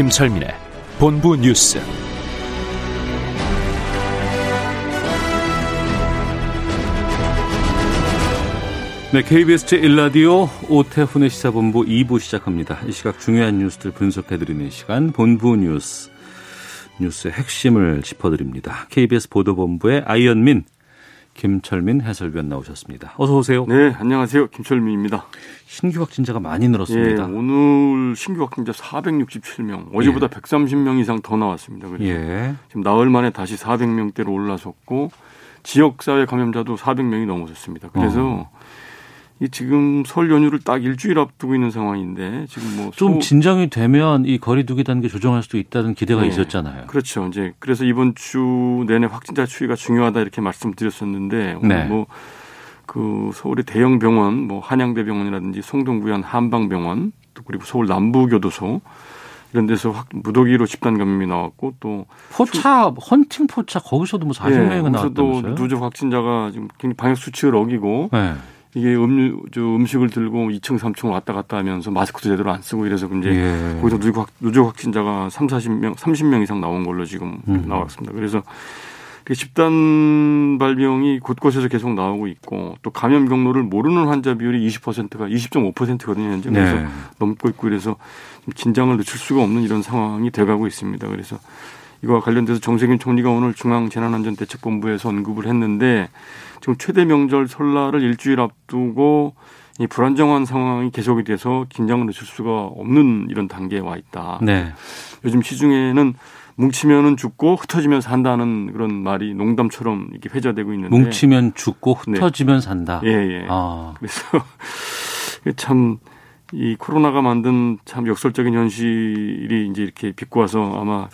김철민의 본부 뉴스. 네, KBS 제1라디오 오태훈의 시사본부 2부 시작합니다. 이 시각 중요한 뉴스들 분석해드리는 시간 본부 뉴스. 뉴스의 핵심을 짚어드립니다. KBS 보도본부의 아이언민, 김철민 해설위원 나오셨습니다. 어서 오세요. 네, 안녕하세요. 김철민입니다. 신규 확진자가 많이 늘었습니다. 예, 오늘 신규 확진자 467명, 어제보다 예. 130명 이상 더 나왔습니다. 그래서 예. 지금 나흘 만에 다시 400명대로 올라섰고 지역사회 감염자도 400명이 넘어섰습니다. 그래서 어. 이 지금 설 연휴를 딱 일주일 앞두고 있는 상황인데 지금 뭐좀 소- 진정이 되면 이 거리두기 단계 조정할 수도 있다는 기대가 네. 있었잖아요. 그렇죠. 이제 그래서 이번 주 내내 확진자 추이가 중요하다 이렇게 말씀드렸었는데 오늘 네. 뭐그 서울의 대형 병원, 뭐 한양대병원이라든지 송동구현 한방병원, 또 그리고 서울 남부교도소 이런 데서 확 무더기로 집단 감염이 나왔고 또 포차, 헌팅 포차, 거기서도 뭐 40명이 예, 거기서도 나왔다면서요? 누적 확진자가 지금 굉장히 방역 수칙을 어기고 네. 이게 음료, 저 음식을 들고 2층, 3층 왔다 갔다 하면서 마스크도 제대로 안 쓰고 이래서 이제 예. 거기서 누적, 확- 누적 확진자가 3, 40명, 30명 이상 나온 걸로 지금 음. 나왔습니다. 그래서 그 집단 발병이 곳곳에서 계속 나오고 있고 또 감염 경로를 모르는 환자 비율이 20%가 20.5%거든요. 현재 그래서 네. 넘고 있고 그래서 좀 긴장을 늦출 수가 없는 이런 상황이 돼가고 있습니다. 그래서 이거와 관련돼서 정세균 총리가 오늘 중앙재난안전대책본부에서 언급을 했는데 지금 최대 명절 설날을 일주일 앞두고 이 불안정한 상황이 계속이 돼서 긴장을 늦출 수가 없는 이런 단계에 와 있다. 네. 요즘 시중에는 뭉치면은 죽고 흩어지면 산다는 그런 말이 농담처럼 이렇게 회자되고 있는데 뭉치면 죽고 흩어지면 산다. 예, 예. 아. 그래서 참 이 코로나가 만든 참 역설적인 현실이 이제 이렇게 비꼬아서 아마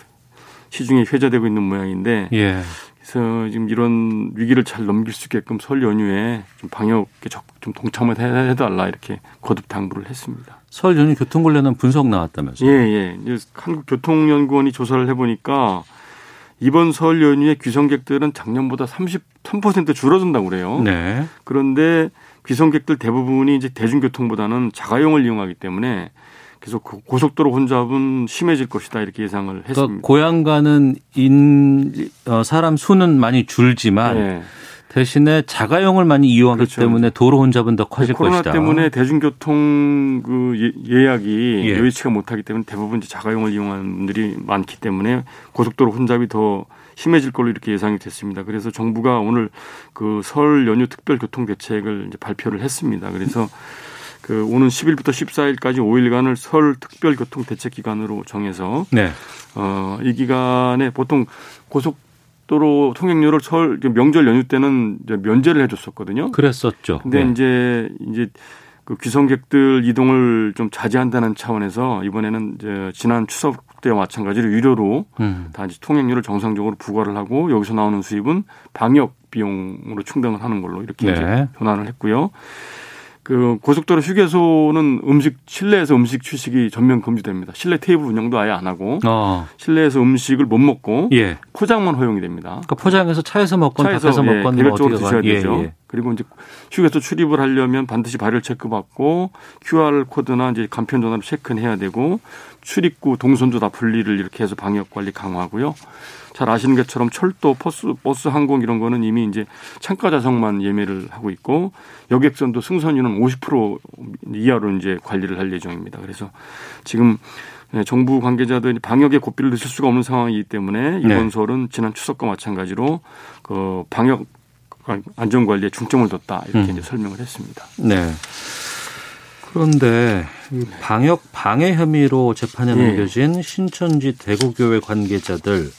시중에 회자되고 있는 모양인데 예. 그래서 지금 이런 위기를 잘 넘길 수 있게끔 설 연휴에 좀 방역에 적- 좀 동참을 해- 해달라 이렇게 거듭 당부를 했습니다. 설 연휴 교통 관련한 분석 나왔다면서요? 예, 예. 한국교통연구원이 조사를 해보니까 이번 설 연휴에 귀성객들은 작년보다 33% 줄어든다고 그래요. 네. 그런데 귀성객들 대부분이 이제 대중교통보다는 자가용을 이용하기 때문에 계속 고- 고속도로 혼잡은 심해질 것이다 이렇게 예상을 그러니까 했습니다. 고향 가는 인 어, 사람 수는 많이 줄지만 예. 대신에 자가용을 많이 이용하기 그렇죠. 때문에 도로 혼잡은 더 커질 코로나 것이다. 때문에 대중교통 그 예- 예약이 예. 여의치가 못하기 때문에 대부분 이제 자가용을 이용하는 분들이 많기 때문에 고속도로 혼잡이 더 심해질 걸로 이렇게 예상이 됐습니다. 그래서 정부가 오늘 그 설 연휴 특별 교통 대책을 발표를 했습니다. 그래서 그 오는 10일부터 14일까지 5일간을 설 특별 교통 대책 기간으로 정해서 네. 어, 이 기간에 보통 고속 도로 통행료를 설 명절 연휴 때는 이제 면제를 해줬었거든요. 그랬었죠. 근데 네. 이제 이제 그 귀성객들 이동을 좀 자제한다는 차원에서 이번에는 이제 지난 추석 때와 마찬가지로 유료로 음. 다 이제 통행료를 정상적으로 부과를 하고 여기서 나오는 수입은 방역 비용으로 충당을 하는 걸로 이렇게 네. 이제 변환을 했고요. 그 고속도로 휴게소는 음식 실내에서 음식 취식이 전면 금지됩니다. 실내 테이블 운영도 아예 안 하고 어. 실내에서 음식을 못 먹고 예. 포장만 허용이 됩니다. 그러니까 포장해서 차에서 먹건 차에서 밖에서 예, 먹건 뭐 개별적으로 어떻게 드셔야 가- 예, 되죠. 예. 그리고 이제 휴게소 출입을 하려면 반드시 발열 체크 받고 QR 코드나 이제 간편 전화로 체크는 해야 되고 출입구 동선도 다 분리를 이렇게 해서 방역 관리 강화하고요. 잘 아시는 것처럼 철도, 버스, 버스, 항공 이런 거는 이미 이제 창가 좌석만 예매를 하고 있고 여객선도 승선료는 50% 이하로 이제 관리를 할 예정입니다. 그래서 지금 네, 정부 관계자들이 방역에 고삐를 넣을 수가 없는 상황이기 때문에 이번 네. 설은 지난 추석과 마찬가지로 그 방역 안전 관리에 중점을 뒀다 이렇게 음. 이제 설명을 했습니다. 네. 그런데 이 방역 방해 혐의로 재판에 예. 넘겨진 신천지 대구교회 관계자들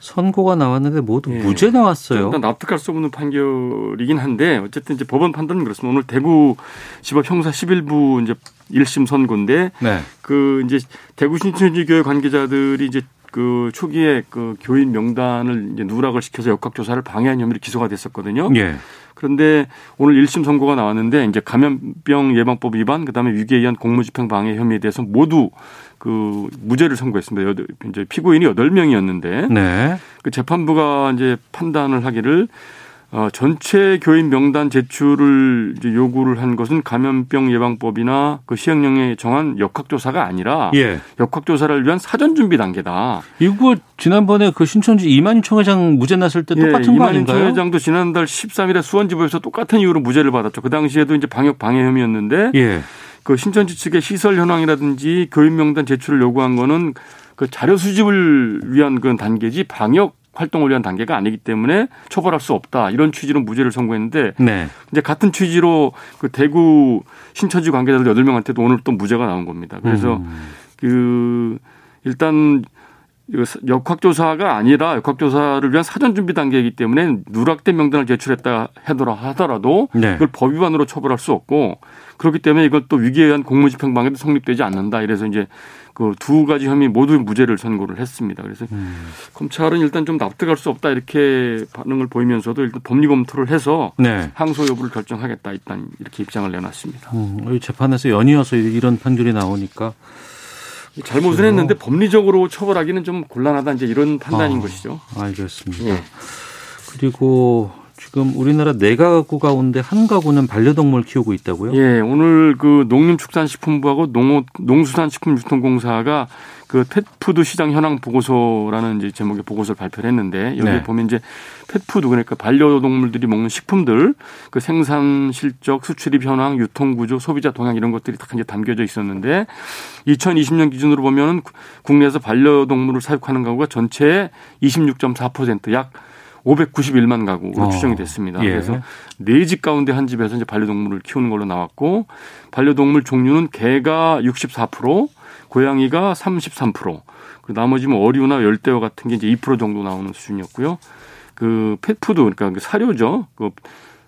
선고가 나왔는데 모두 예. 무죄 나왔어요. 일단 납득할 수 없는 판결이긴 한데 어쨌든 이제 법원 판단은 그렇습니다. 오늘 대구 지법 형사 11부 이제 1심 선고인데 네. 그 이제 대구 신천지 교회 관계자들이 이제 그 초기에 그 교인 명단을 이제 누락을 시켜서 역학 조사를 방해한 혐의로 기소가 됐었거든요. 예. 그런데 오늘 1심 선고가 나왔는데 이제 감염병 예방법 위반 그다음에 위계에 의한 공무집행 방해 혐의에 대해서 모두 그 무죄를 선고했습니다. 이제 피고인이 8명이었는데 네. 그 재판부가 이제 판단을 하기를 어, 전체 교인 명단 제출을 이제 요구를 한 것은 감염병 예방법이나 그 시행령에 정한 역학조사가 아니라 예. 역학조사를 위한 사전 준비 단계다. 이거 지난번에 그 신천지 이만희 총회장 무죄 났을 때 똑같은 거 예, 이만희 아닌가요? 총회장도 지난달 13일에 수원지법에서 똑같은 이유로 무죄를 받았죠. 그 당시에도 이제 방역 방해 혐의였는데 예. 그 신천지 측의 시설 현황이라든지 교인 명단 제출을 요구한 거는 그 자료 수집을 위한 그런 단계지 방역 활동을 위한 단계가 아니기 때문에 처벌할 수 없다 이런 취지로 무죄를 선고했는데 네. 이제 같은 취지로 그 대구 신천지 관계자들 여덟 명한테도 오늘 또 무죄가 나온 겁니다. 그래서 음. 그 일단 이거 역학조사가 아니라 역학조사를 위한 사전 준비 단계이기 때문에 누락된 명단을 제출했다 하더라 하더라도 네. 이걸 법 위반으로 처벌할 수 없고 그렇기 때문에 이걸 또 위기에 의한 공무집행 방해도 성립되지 않는다. 이래서 이제 그 두 가지 혐의 모두 무죄를 선고를 했습니다. 그래서 음. 검찰은 일단 좀 납득할 수 없다 이렇게 반응을 보이면서도 일단 법리 검토를 해서 네. 항소 여부를 결정하겠다 일단 이렇게 입장을 내놨습니다. 음, 이 재판에서 연이어서 이런 판결이 나오니까 잘못은 그렇죠. 했는데 법리적으로 처벌하기는 좀 곤란하다 이제 이런 판단인 아. 것이죠. 알겠습니다. 예. 그리고 지금 우리나라 네 가구 가운데 한 가구는 반려동물 키우고 있다고요? 예, 오늘 그 농림축산식품부하고 농, 농수산식품유통공사가 그 펫푸드 시장 현황 보고서라는 이제 제목의 보고서를 발표를 했는데 여기 네. 에 보면 이제 펫푸드 그러니까 반려동물들이 먹는 식품들 그 생산 실적, 수출입 현황, 유통 구조, 소비자 동향 이런 것들이 다 이제 담겨져 있었는데 2020년 기준으로 보면은 국내에서 반려동물을 사육하는 가구가 전체의 26.4%약 591만 가구로 어, 추정이 됐습니다. 예. 그래서 네 집 가운데 한 집에서 이제 반려동물을 키우는 걸로 나왔고 반려동물 종류는 개가 64%, 고양이가 33%, 그 나머지 뭐 어류나 열대어 같은 게 이제 2% 정도 나오는 수준이었고요. 그 펫푸드 그러니까 그 사료죠. 그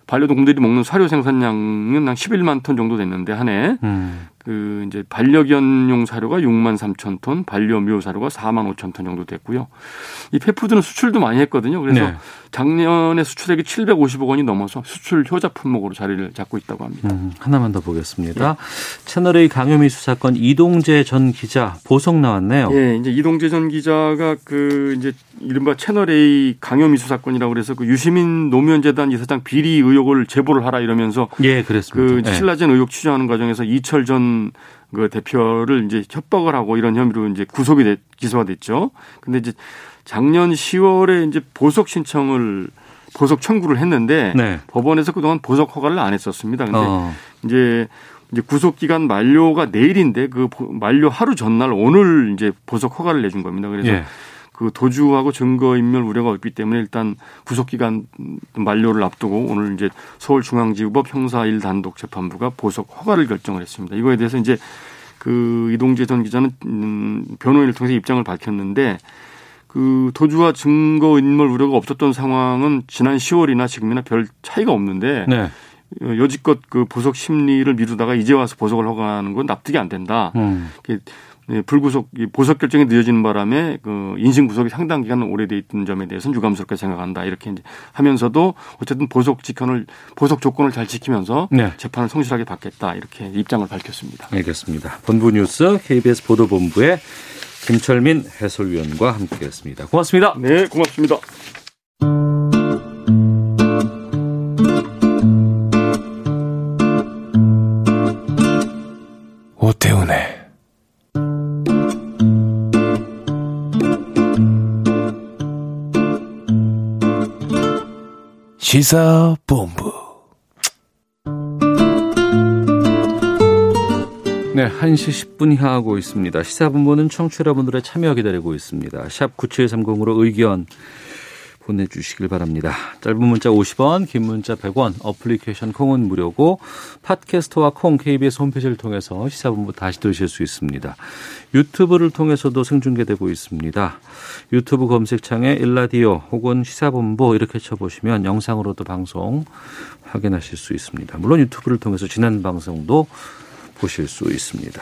반려동물들이 먹는 사료 생산량은 한 11만 톤 정도 됐는데 한 해. 음. 그 이제 반려견용 사료가 6만 3천 톤, 반려묘 사료가 4만 5천 톤 정도 됐고요. 이 펫푸드는 수출도 많이 했거든요. 그래서 네. 작년에 수출액이 750억 원이 넘어서 수출 효자 품목으로 자리를 잡고 있다고 합니다. 음, 하나만 더 보겠습니다. 채널A 강요미 수 사건 이동재 전 기자 보석 나왔네요. 예, 이제 이동재 전 기자가 그 이제 이른바 채널 A 강요미 수 사건이라고 그래서 그 유시민 노무현 재단 이사장 비리 의혹을 제보를 하라 이러면서 예, 그랬습니다. 그 예. 신라젠 의혹 취재하는 과정에서 이철 전그 대표를 이제 협박을 하고 이런 혐의로 이제 구속이 됐, 기소가 됐죠. 근데 이제 작년 10월에 이제 보석 신청을 보석 청구를 했는데 네. 법원에서 그동안 보석 허가를 안 했었습니다. 근데 어. 이제 이제 구속 기간 만료가 내일인데 그 보- 만료 하루 전날 오늘 이제 보석 허가를 내준 겁니다. 그래서 예. 그 도주하고 증거 인멸 우려가 없기 때문에 일단 구속 기간 만료를 앞두고 오늘 이제 서울중앙지법 형사 1단독 재판부가 보석 허가를 결정을 했습니다. 이거에 대해서 이제 그 이동재 전 기자는 음, 변호인을 통해서 입장을 밝혔는데 그 도주와 증거 인멸 우려가 없었던 상황은 지난 10월이나 지금이나 별 차이가 없는데 네. 어, 여지껏 그 보석 심리를 미루다가 이제 와서 보석을 허가하는 건 납득이 안 된다. 음. 네, 불구속 이 보석 결정이 늦어지는 바람에 그 인신 구속이 상당 기간 오래돼 있던 점에 대해서는 유감스럽게 생각한다 이렇게 이제 하면서도 어쨌든 보석 지켜을 보석 조건을 잘 지키면서 네. 재판을 성실하게 받겠다 이렇게 입장을 밝혔습니다. 알겠습니다. 본부 뉴스 KBS 보도본부의 김철민 해설위원과 함께했습니다. 고맙습니다. 네, 고맙습니다. 시사본부 네, 1시 10분 향하고 있습니다. 시사본부는 청취자분들의 참여 기다리고 있습니다. 샵 9730으로 의견 보내주시길 바랍니다. 짧은 문자 50원, 긴 문자 100원, 어플리케이션 콩은 무료고 팟캐스트와 콩 KBS 홈페이지를 통해서 시사본부 다시 들으실 수 있습니다. 유튜브를 통해서도 생중계되고 있습니다. 유튜브 검색창에 일라디오 혹은 시사본부 이렇게 쳐보시면 영상으로도 방송 확인하실 수 있습니다. 물론 유튜브를 통해서 지난 방송도 보실 수 있습니다.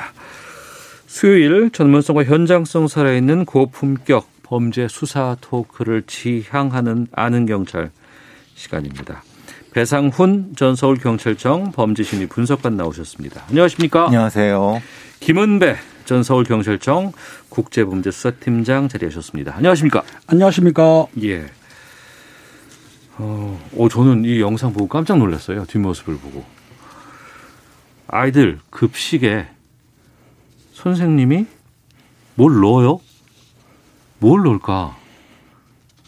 수요일 전문성과 현장성 살아있는 고품격 범죄 수사 토크를 지향하는 아는 경찰 시간입니다. 배상훈 전 서울경찰청 범죄심리 분석관 나오셨습니다. 안녕하십니까? 안녕하세요. 김은배 전 서울경찰청 국제범죄수사팀장 자리하셨습니다. 안녕하십니까? 안녕하십니까. 예. 어, 어, 저는 이 영상 보고 깜짝 놀랐어요. 뒷모습을 보고. 아이들 급식에 선생님이 뭘 넣어요? 뭘 넣을까?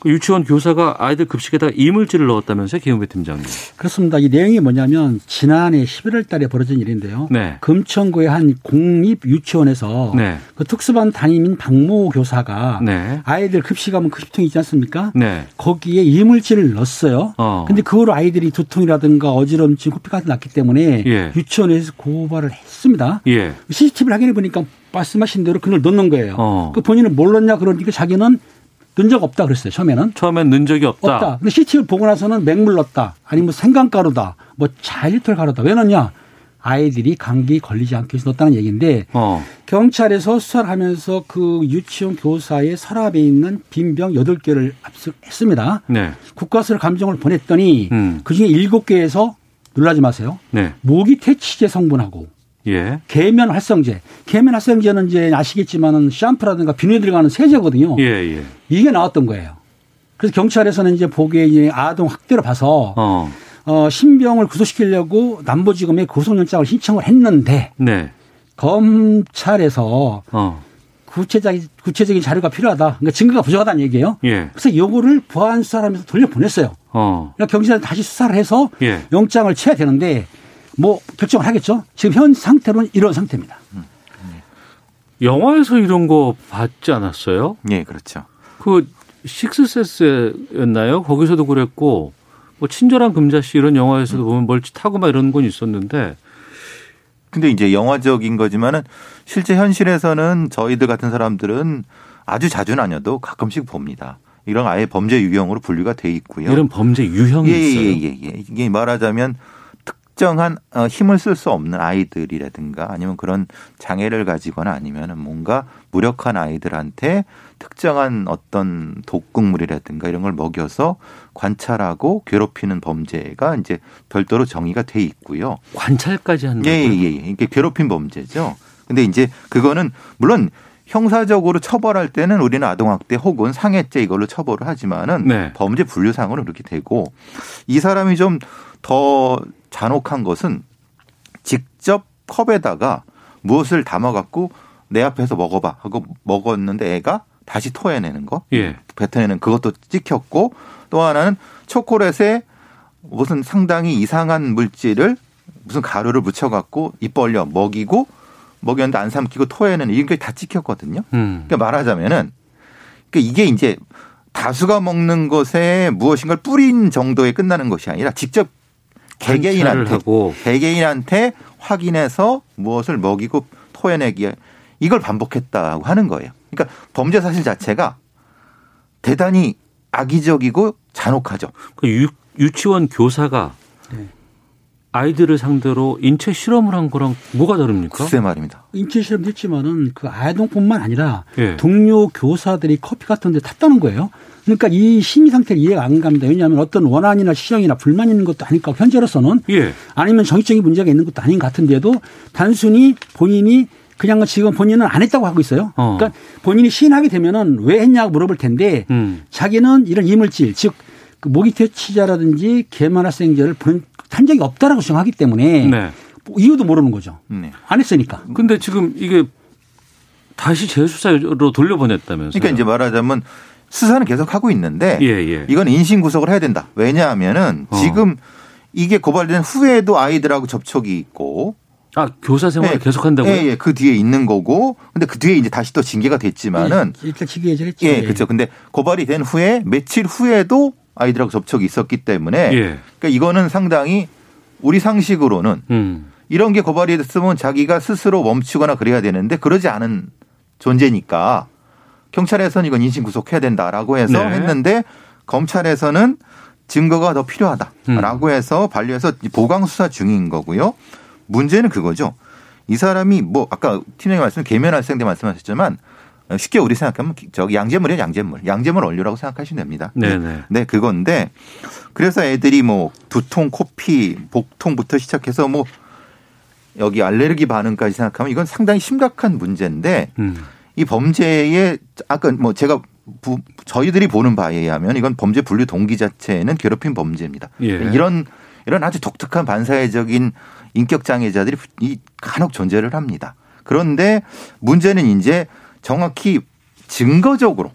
그 유치원 교사가 아이들 급식에다가 이물질을 넣었다면서요, 김은배 팀장님. 그렇습니다. 이 내용이 뭐냐면 지난해 11월 달에 벌어진 일인데요. 네. 금천구의 한 공립 유치원에서 네. 그 특수반 담임인 박모 교사가 네. 아이들 급식하면 급식통이 있지 않습니까? 네. 거기에 이물질을 넣었어요. 어. 근데 그거로 아이들이 두통이라든가 어지럼증, 코피 같은 게 났기 때문에 예. 유치원에서 고발을 했습니다. 예. CCTV를 확인해 보니까 말씀하신 대로 그걸 넣는 거예요. 어. 그 본인은 몰랐냐 그러니까 자기는 넣은 적 없다 그랬어요. 처음에는. 처음엔 넣은 적이 없다. 없다. 근데 CCTV를 보고 나서는 맹물 넣었다. 아니면 생강가루다. 뭐 자일털 가루다. 왜 넣냐? 아이들이 감기 걸리지 않기 위해서 넣었다는 얘기인데 어. 경찰에서 수사를 하면서 그 유치원 교사의 서랍에 있는 빈병 8개를 압수했습니다. 네. 국가수를 감정을 보냈더니 음. 그중에 7개에서 놀라지 마세요. 네. 모기 퇴치제 성분하고 예. 계면 활성제. 계면 활성제는 이제 아시겠지만은 샴푸라든가 비누에 들어가는 세제거든요. 예, 예. 이게 나왔던 거예요. 그래서 경찰에서는 이제 보기에 이제 아동 학대로 봐서 어. 어, 신병을 구속시키려고 남부지검에 구속영장을 신청을 했는데 네. 검찰에서 어. 구체적인 구체적인 자료가 필요하다. 그러니까 증거가 부족하다는 얘기예요. 예. 그래서 요거를 보안 수사하면서 돌려보냈어요. 어. 그러니까 경찰은 다시 수사를 해서 예. 영장을 쳐야 되는데 뭐 결정을 하겠죠. 지금 현 상태로는 이런 상태입니다. 영화에서 이런 거 봤지 않았어요? 예, 그렇죠. 그 식스센스였나요? 거기서도 그랬고 뭐 친절한 금자씨 이런 영화에서도 보면 멀찌 타고 막 이런 건 있었는데 근데 이제 영화적인 거지만은 실제 현실에서는 저희들 같은 사람들은 아주 자주는 아니어도 가끔씩 봅니다. 이런 아예 범죄 유형으로 분류가 돼 있고요. 이런 범죄 유형이 예, 있어요. 예, 예, 예. 이게 말하자면 특정한 어, 힘을 쓸 수 없는 아이들이라든가 아니면 그런 장애를 가지거나 아니면은 뭔가 무력한 아이들한테 특정한 어떤 독극물이라든가 이런 걸 먹여서 관찰하고 괴롭히는 범죄가 이제 별도로 정의가 돼 있고요. 관찰까지 한다고요? 예, 예, 예. 이게 괴롭힘 범죄죠. 근데 이제 그거는 물론 형사적으로 처벌할 때는 우리는 아동학대 혹은 상해죄 이걸로 처벌을 하지만은 네. 범죄 분류상으로 그렇게 되고 이 사람이 좀더 잔혹한 것은 직접 컵에다가 무엇을 담아갖고 내 앞에서 먹어봐 하고 먹었는데 애가 다시 토해내는 거, 예. 뱉어내는 그것도 찍혔고 또 하나는 초콜릿에 무슨 상당히 이상한 물질을 무슨 가루를 묻혀갖고 입 벌려 먹이고 먹였는데 안 삼키고 토해내는 이런 게 다 찍혔거든요. 음. 그러니까 말하자면은 그러니까 이게 이제 다수가 먹는 것에 무엇인가를 뿌린 정도에 끝나는 것이 아니라 직접 개개인한테 하고 개개인한테 확인해서 무엇을 먹이고 토해내기에 이걸 반복했다고 하는 거예요. 그러니까 범죄 사실 자체가 대단히 악의적이고 잔혹하죠. 그 유, 유치원 교사가 네. 아이들을 상대로 인체 실험을 한 거랑 뭐가 다릅니까? 글쎄 말입니다. 인체 실험도 했지만은 그 아동뿐만 아니라 예. 동료 교사들이 커피 같은 데 탔다는 거예요. 그러니까 이 심리 상태를 이해가 안 갑니다. 왜냐하면 어떤 원한이나 시정이나 불만 있는 것도 아닐 거고 현재로서는 예. 아니면 정치적인 문제가 있는 것도 아닌 것 같은데도 단순히 본인이 그냥 지금 본인은 안 했다고 하고 있어요. 어. 그러니까 본인이 시인하게 되면은 왜 했냐고 물어볼 텐데 음. 자기는 이런 이물질 즉 그 모기퇴치자라든지 계만활성제를 한 적이 없다라고 주장하기 때문에 네. 뭐 이유도 모르는 거죠. 네. 안 했으니까. 근데 지금 이게 다시 재수사로 돌려보냈다면서요? 그러니까 이제 말하자면 수사는 계속 하고 있는데 예, 예. 이건 인신 구속을 해야 된다. 왜냐하면은 어. 지금 이게 고발된 후에도 아이들하고 접촉이 있고 아 교사 생활을 예, 계속한다고요? 예, 예, 그 뒤에 있는 거고, 근데 그 뒤에 이제 다시 또 징계가 됐지만은 일단 지기해질 했죠. 예, 그렇죠. 근데 고발이 된 후에 며칠 후에도 아이들하고 접촉이 있었기 때문에 예. 그러니까 이거는 상당히 우리 상식으로는 음. 이런 게 고발이 됐으면 자기가 스스로 멈추거나 그래야 되는데 그러지 않은 존재니까 경찰에서는 이건 인신 구속해야 된다라고 해서 네. 했는데 검찰에서는 증거가 더 필요하다라고 해서 반려해서 보강 수사 중인 거고요. 문제는 그거죠. 이 사람이 뭐 아까 팀장님 말씀 계면활성 때 말씀하셨지만 쉽게 우리 생각하면 저기 양재물이에요, 양재물. 양재물 원료라고 생각하시면 됩니다. 네네. 네, 그건데 그래서 애들이 뭐 두통, 코피, 복통부터 시작해서 뭐 여기 알레르기 반응까지 생각하면 이건 상당히 심각한 문제인데 음. 이 범죄의 아까 뭐 제가 부, 저희들이 보는 바에 의하면 이건 범죄 분류 동기 자체는 괴롭힘 범죄입니다. 예. 이런 이런 아주 독특한 반사회적인 인격 장애자들이 이 간혹 존재를 합니다. 그런데 문제는 이제 정확히 증거적으로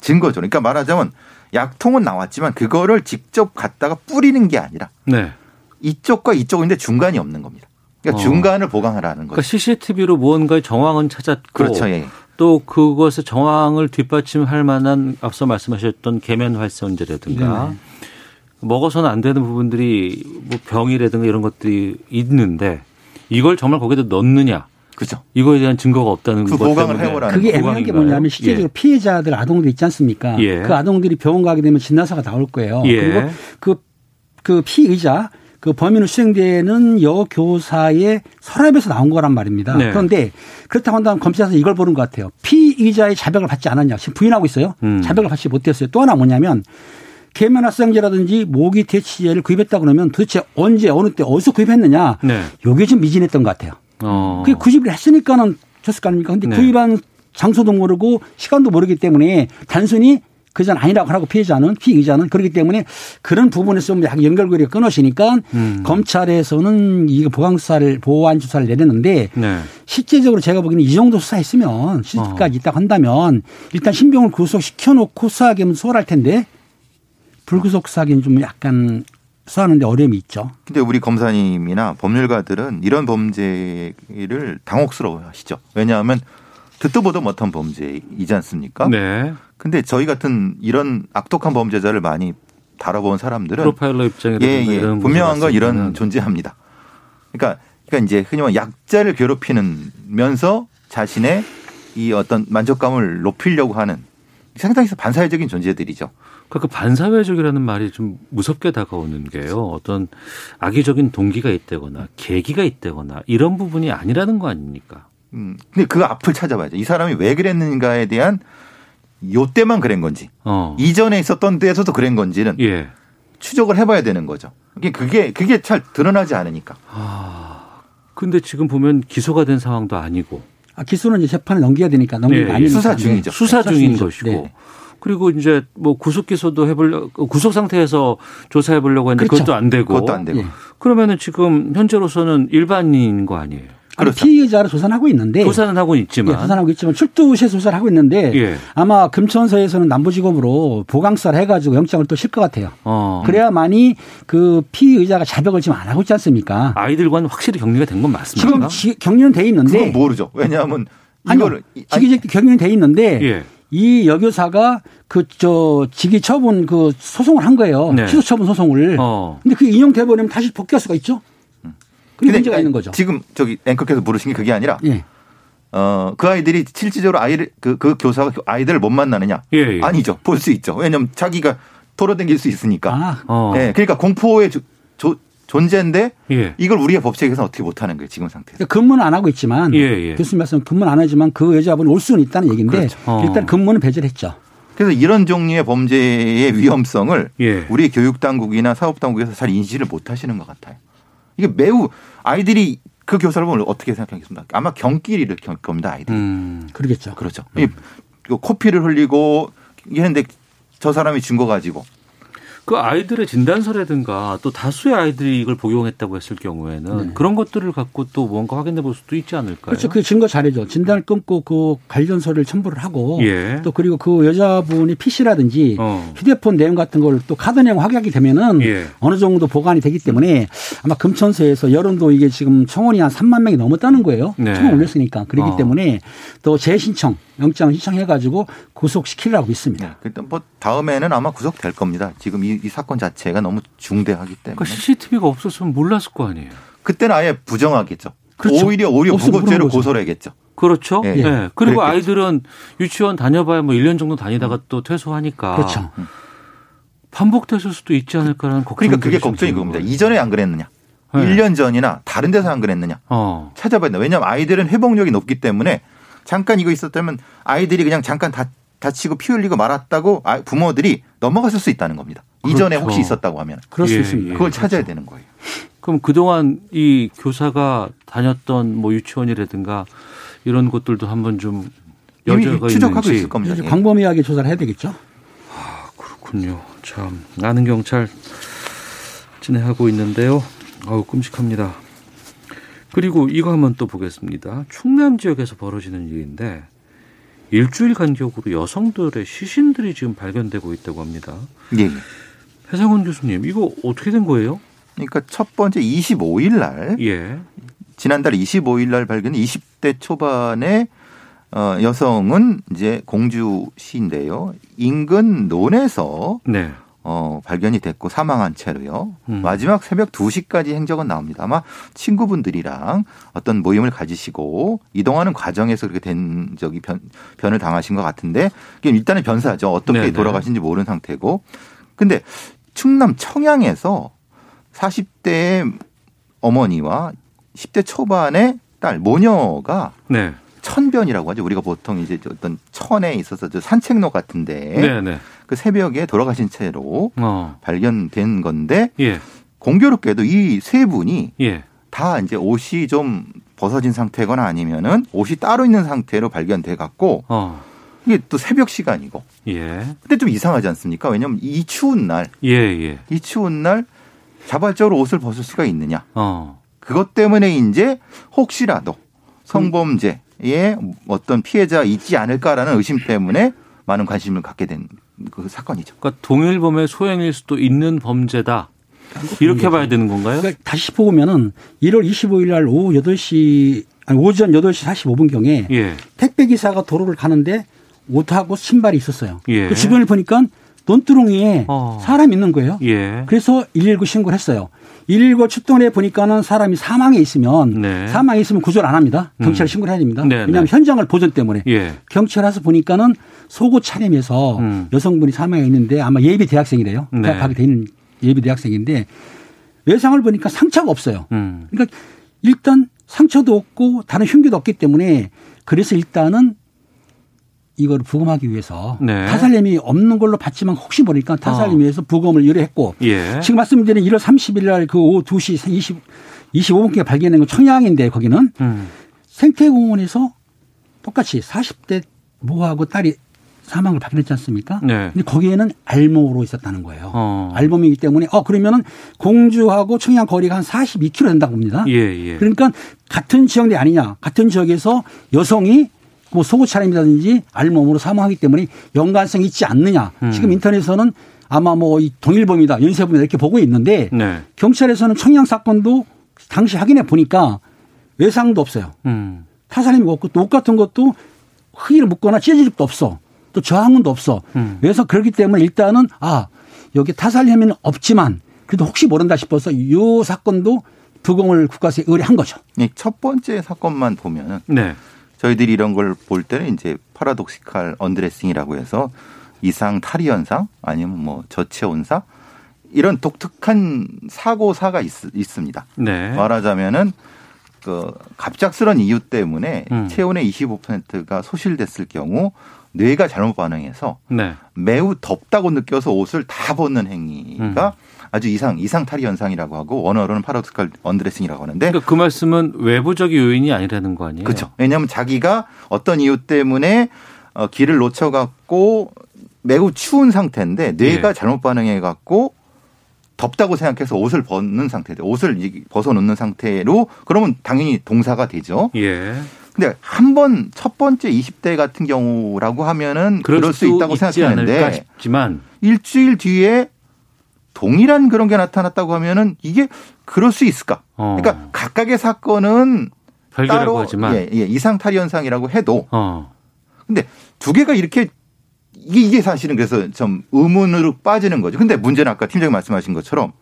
증거적으로 그러니까 말하자면 약통은 나왔지만 그거를 직접 갖다가 뿌리는 게 아니라 네. 이쪽과 이쪽인데 중간이 없는 겁니다. 그러니까 어. 중간을 보강하라는 그러니까 거죠. CCTV로 무언가의 정황은 찾았고 그렇죠. 예. 또 그것의 정황을 뒷받침할 만한 앞서 말씀하셨던 계면 활성제라든가 네네. 먹어서는 안 되는 부분들이 뭐 병이라든가 이런 것들이 있는데 이걸 정말 거기다 넣느냐 그렇죠. 이거에 대한 증거가 없다는 그것 보강을 때문에 해보라는 그게 거. 애매한 게 보강인가요? 뭐냐면 실제로 예. 피해자들 아동들 있지 않습니까? 예. 그 아동들이 병원 가게 되면 진단서가 나올 거예요. 예. 그리고 그, 그 피의자 그 범인으로 수행되는 여교사의 서랍에서 나온 거란 말입니다. 네. 그런데 그렇다고 한다면 검찰에서 이걸 보는 것 같아요. 피의자의 자백을 받지 않았냐. 지금 부인하고 있어요. 음. 자백을 받지 못했어요. 또 하나 뭐냐면 계면활성제라든지 모기 퇴치제를 구입했다 그러면 도대체 언제 어느 때 어디서 구입했느냐. 네. 요게 좀 미진했던 것 같아요. 어. 그게 구입을 했으니까는 줬을 거 아닙니까? 근데 네. 구입한 장소도 모르고 시간도 모르기 때문에 단순히 그전 아니라고 하고 피해자는 피의자는 그렇기 때문에 그런 부분에서 좀 약간 연결고리가 끊어지니까 음. 검찰에서는 이거 보강 수사를 보완 수사를 내렸는데 네. 실제적으로 제가 보기에는 이 정도 수사했으면 실질까지 있다고 한다면 일단 신병을 구속시켜 놓고 수사하기면 수월할 텐데 불구속 수사하기는 좀 약간 수사하는데 어려움이 있죠. 근데 우리 검사님이나 법률가들은 이런 범죄를 당혹스러워 하시죠. 왜냐하면 듣도 보도 못한 범죄이지 않습니까? 네. 근데 저희 같은 이런 악독한 범죄자를 많이 다뤄본 사람들은 프로파일러 입장이라든가 예, 예. 이런 분명한 건 이런 존재합니다. 그러니까, 그러니까 이제 흔히 말하면 약자를 괴롭히면서 자신의 이 어떤 만족감을 높이려고 하는 상당히 반사회적인 존재들이죠. 그러니까 그 반사회적이라는 말이 좀 무섭게 다가오는 게요. 어떤 악의적인 동기가 있다거나 계기가 있다거나 이런 부분이 아니라는 거 아닙니까? 음, 근데 그 앞을 찾아봐야죠. 이 사람이 왜 그랬는가에 대한 요 때만 그런 건지, 어. 이전에 있었던 데에서도 그런 건지는 예. 추적을 해봐야 되는 거죠. 그게 그게 그게 잘 드러나지 않으니까. 근데 지금 보면 기소가 된 상황도 아니고 아, 기소는 이제 재판에 넘겨야 되니까 넘기는 예. 아니니까. 수사 중이죠. 수사 수사 중인 중이죠. 것이고 네. 그리고 이제 뭐 구속 기소도 해보려 구속 상태에서 조사해 보려고 했는데 그렇죠. 그것도 안 되고 그것도 안 되고. 예. 그러면은 지금 현재로서는 일반인인 거 아니에요? 아니, 그렇죠. 피의자를 조사하고 있는데 조사는 하고 예, 있지만 조사하고 있지만 출두시에 조사를 하고 있는데 예. 아마 금천서에서는 남부지검으로 보강수사를 해가지고 영장을 또 칠 것 같아요. 어. 그래야만이 그 피의자가 자백을 지금 안 하고 있지 않습니까? 아이들과는 확실히 격리가 된 건 맞습니까? 지금 지- 격리는 돼 있는데 그건 모르죠. 왜냐하면 아니요 이거를 아니, 직위적 격리는 돼 있는데 예. 이 여교사가 그 저 직위 처분 그 소송을 한 거예요. 네. 취소 처분 소송을. 어. 근데 그게 인용돼 버리면 다시 복귀할 수가 있죠. 그게 문제가 있는 거죠. 지금 저기 앵커께서 물으신 게 그게 아니라 예. 어, 그 아이들이 실질적으로 아이를 그, 그 교사가 아이들을 못 만나느냐? 예, 예. 아니죠. 볼 수 있죠. 왜냐하면 자기가 돌아다닐 수 있으니까. 아, 어. 예, 그러니까 공포의 조- 조- 존재인데 예. 이걸 우리가 법칙에서 어떻게 못하는 거예요 지금 상태에서. 그러니까 근무는 안 하고 있지만 예, 예. 교수님 말씀 근무는 안 하지만 그 여자분이 올 수는 있다는 얘기인데 그렇죠. 어. 일단 근무는 배제를 했죠. 그래서 이런 종류의 범죄의 위험성을 예. 우리 교육 당국이나 사업 당국에서 잘 인지를 못 하시는 것 같아요. 이게 매우 아이들이 그 교사를 보면 어떻게 생각하겠습니까? 아마 경기를 겪을 겁니다 아이들이. 음. 그러겠죠. 그렇죠. 이 코피를 흘리고 이랬는데 저 사람이 준 거 가지고 그 아이들의 진단서라든가 또 다수의 아이들이 이걸 복용했다고 했을 경우에는 그런 것들을 갖고 또 뭔가 확인해 볼 수도 있지 않을까요? 그렇죠. 그 증거 자료죠. 진단을 끊고 그 관련 서를 첨부를 하고 예. 또 그리고 그 여자분이 PC라든지 어. 휴대폰 내용 같은 걸 또 카드 내용 확인하게 되면은 예. 어느 정도 보관이 되기 때문에 아마 금천서에서 여론도 이게 지금 청원이 한 3만 명이 넘었다는 거예요. 네. 청원 올렸으니까 그렇기 어. 때문에 또 재신청 영장 신청해가지고 구속시키려고 믿습니다. 네. 일단 뭐 다음에는 아마 구속될 겁니다. 지금 이, 이 사건 자체가 너무 중대하기 때문에. 그러니까 CCTV가 없었으면 몰랐을 거 아니에요. 그때는 아예 부정하겠죠. 그렇죠. 오히려 오히려 거죠. 고소를 하겠죠. 그렇죠. 예. 예. 그리고 그랬겠죠. 아이들은 유치원 다녀봐야 뭐 1년 정도 다니다가 또 퇴소하니까. 그렇죠. 반복됐을 수도 있지 않을까라는 걱정이 그러니까 그게 좀 걱정이 그겁니다. 거예요. 이전에 안 그랬느냐. 네. 1년 전이나 다른 데서 안 그랬느냐. 어. 찾아봐야 된다. 왜냐하면 아이들은 회복력이 높기 때문에 잠깐 이거 있었다면 아이들이 그냥 잠깐 다, 다치고 피 흘리고 말았다고 아- 부모들이 넘어갔을 수 있다는 겁니다. 이전에 그렇죠. 혹시 있었다고 하면. 그럴 수 예, 있습니다. 예. 그걸 찾아야 되는 거예요. 그럼 그동안 이 교사가 다녔던 뭐 유치원이라든가 이런 것들도 한번 좀 여자가 추적하고 있는지 있을 겁니다. 예. 광범위하게 조사를 해야 되겠죠. 그렇군요. 참 아는 경찰 진행하고 있는데요. 아우 끔찍합니다. 그리고 이거 한번 또 보겠습니다. 충남 지역에서 벌어지는 일인데 일주일 간격으로 여성들의 시신들이 지금 발견되고 있다고 합니다. 예, 예. 해상훈 교수님, 이거 어떻게 된 거예요? 그러니까 첫 번째 25일 날 예. 지난달 25일 날 발견 20대 초반의 어, 여성은 이제 공주시인데요. 인근 논에서 네. 어, 발견이 됐고 사망한 채로요. 음. 마지막 새벽 2시까지 행적은 나옵니다. 아마 친구분들이랑 어떤 모임을 가지시고 이동하는 과정에서 그렇게 된 적이 변, 변을 당하신 것 같은데 일단은 변사죠. 어떻게 네네. 돌아가신지 모르는 상태고. 근데 충남 청양에서 40대의 어머니와 10대 초반의 딸 모녀가 네. 천변이라고 하죠. 우리가 보통 이제 어떤 천에 있어서 저 산책로 같은데 네, 네. 그 새벽에 돌아가신 채로 어. 발견된 건데 예. 공교롭게도 이 세 분이 예. 다 이제 옷이 좀 벗어진 상태거나 아니면은 옷이 따로 있는 상태로 발견돼 갖고 어. 이게 또 새벽 시간이고 예. 근데 좀 이상하지 않습니까? 왜냐면 이 추운 날, 예, 예. 이 추운 날 자발적으로 옷을 벗을 수가 있느냐? 어. 그것 때문에 이제 혹시라도 성범죄에 어떤 피해자 있지 않을까라는 의심 때문에 많은 관심을 갖게 된 그 사건이죠. 그러니까 동일범의 소행일 수도 있는 범죄다. 이렇게 봐야 되는 건가요? 그러니까 다시 보면은 1월 25일 날 오후 8시 아니 오전 8시 45분경에 예. 택배 기사가 도로를 가는데 옷하고 신발이 있었어요. 예. 그 주변을 보니까 논두렁이에 어. 사람이 있는 거예요. 예. 그래서 119 신고를 했어요. 119 출동해 보니까는 사람이 사망해 있으면 네. 사망해 있으면 구조를 안 합니다. 경찰에 음. 신고를 해야 됩니다. 네, 왜냐하면 네. 현장을 보전 때문에. 예. 경찰 와서 보니까는 속옷 차림에서 음. 여성분이 사망해 있는데 아마 예비 대학생이래요. 네. 대학하게 돼 있는 예비 대학생인데 외상을 보니까 상처가 없어요. 음. 그러니까 일단 상처도 없고 다른 흉기도 없기 때문에 그래서 일단은 이걸 부검하기 위해서 네. 타살님이 없는 걸로 봤지만 혹시 모르니까 타살님 어. 위해서 부검을 의뢰했고 예. 지금 말씀드린 1월 30일 날 그 오후 2시 20, 25분께 발견된 건 청양인데 거기는 음. 생태공원에서 똑같이 40대 모하고 딸이 사망을 발견했지 않습니까? 네. 근데 거기에는 알몸으로 있었다는 거예요. 어. 알몸이기 때문에 어 그러면은 공주하고 청양 거리가 한 42km 된다고 봅니다. 예, 예. 그러니까 같은 지역 내 아니냐. 같은 지역에서 여성이 뭐 속옷 차림이라든지 알몸으로 사망하기 때문에 연관성이 있지 않느냐. 음. 지금 인터넷에서는 아마 뭐 이 동일범이다, 연쇄범이다 이렇게 보고 있는데 네. 경찰에서는 청양 사건도 당시 확인해 보니까 외상도 없어요. 음. 타살림이 없고 또 옷 같은 것도 흙이를 묻거나 찢어질 적도 없어. 또 저항문도 없어. 음. 그래서 그렇기 때문에 일단은 아 여기 타살 혐의는 없지만 그래도 혹시 모른다 싶어서 이 사건도 부검을 국가서에 의뢰한 거죠. 이첫 번째 사건만 보면은 네. 저희들이 이런 걸 볼 때는 이제 파라독시칼 언드레싱이라고 해서 이상 탈의 현상 아니면 뭐 저체 온사 이런 독특한 사고사가 있, 있습니다. 네. 말하자면은 그 갑작스런 이유 때문에 음. 체온의 25%가 소실됐을 경우 뇌가 잘못 반응해서 네. 매우 덥다고 느껴서 옷을 다 벗는 행위가 음. 아주 이상 이상 탈의 현상이라고 하고 원어로는 파라독시칼 언드레싱이라고 하는데 그러니까 그 말씀은 외부적인 요인이 아니라는 거 아니에요? 그렇죠. 왜냐하면 자기가 어떤 이유 때문에 어, 길을 놓쳐갖고 매우 추운 상태인데 뇌가 예. 잘못 반응해갖고 덥다고 생각해서 옷을 벗는 상태죠. 옷을 이- 벗어놓는 상태로 그러면 당연히 동사가 되죠. 예. 근데 한 번 첫 번째 20대 같은 경우라고 하면은 그럴, 수 있다고 생각하는데 일주일 뒤에 동일한 그런 게 나타났다고 하면은 이게 그럴 수 있을까? 어. 그러니까 각각의 사건은 별개라고 따로 하지만 예, 예, 이상 탈이 현상이라고 해도 어. 근데 두 개가 이렇게 이게, 이게 사실은 그래서 좀 의문으로 빠지는 거죠. 근데 문제는 아까 팀장님 말씀하신 것처럼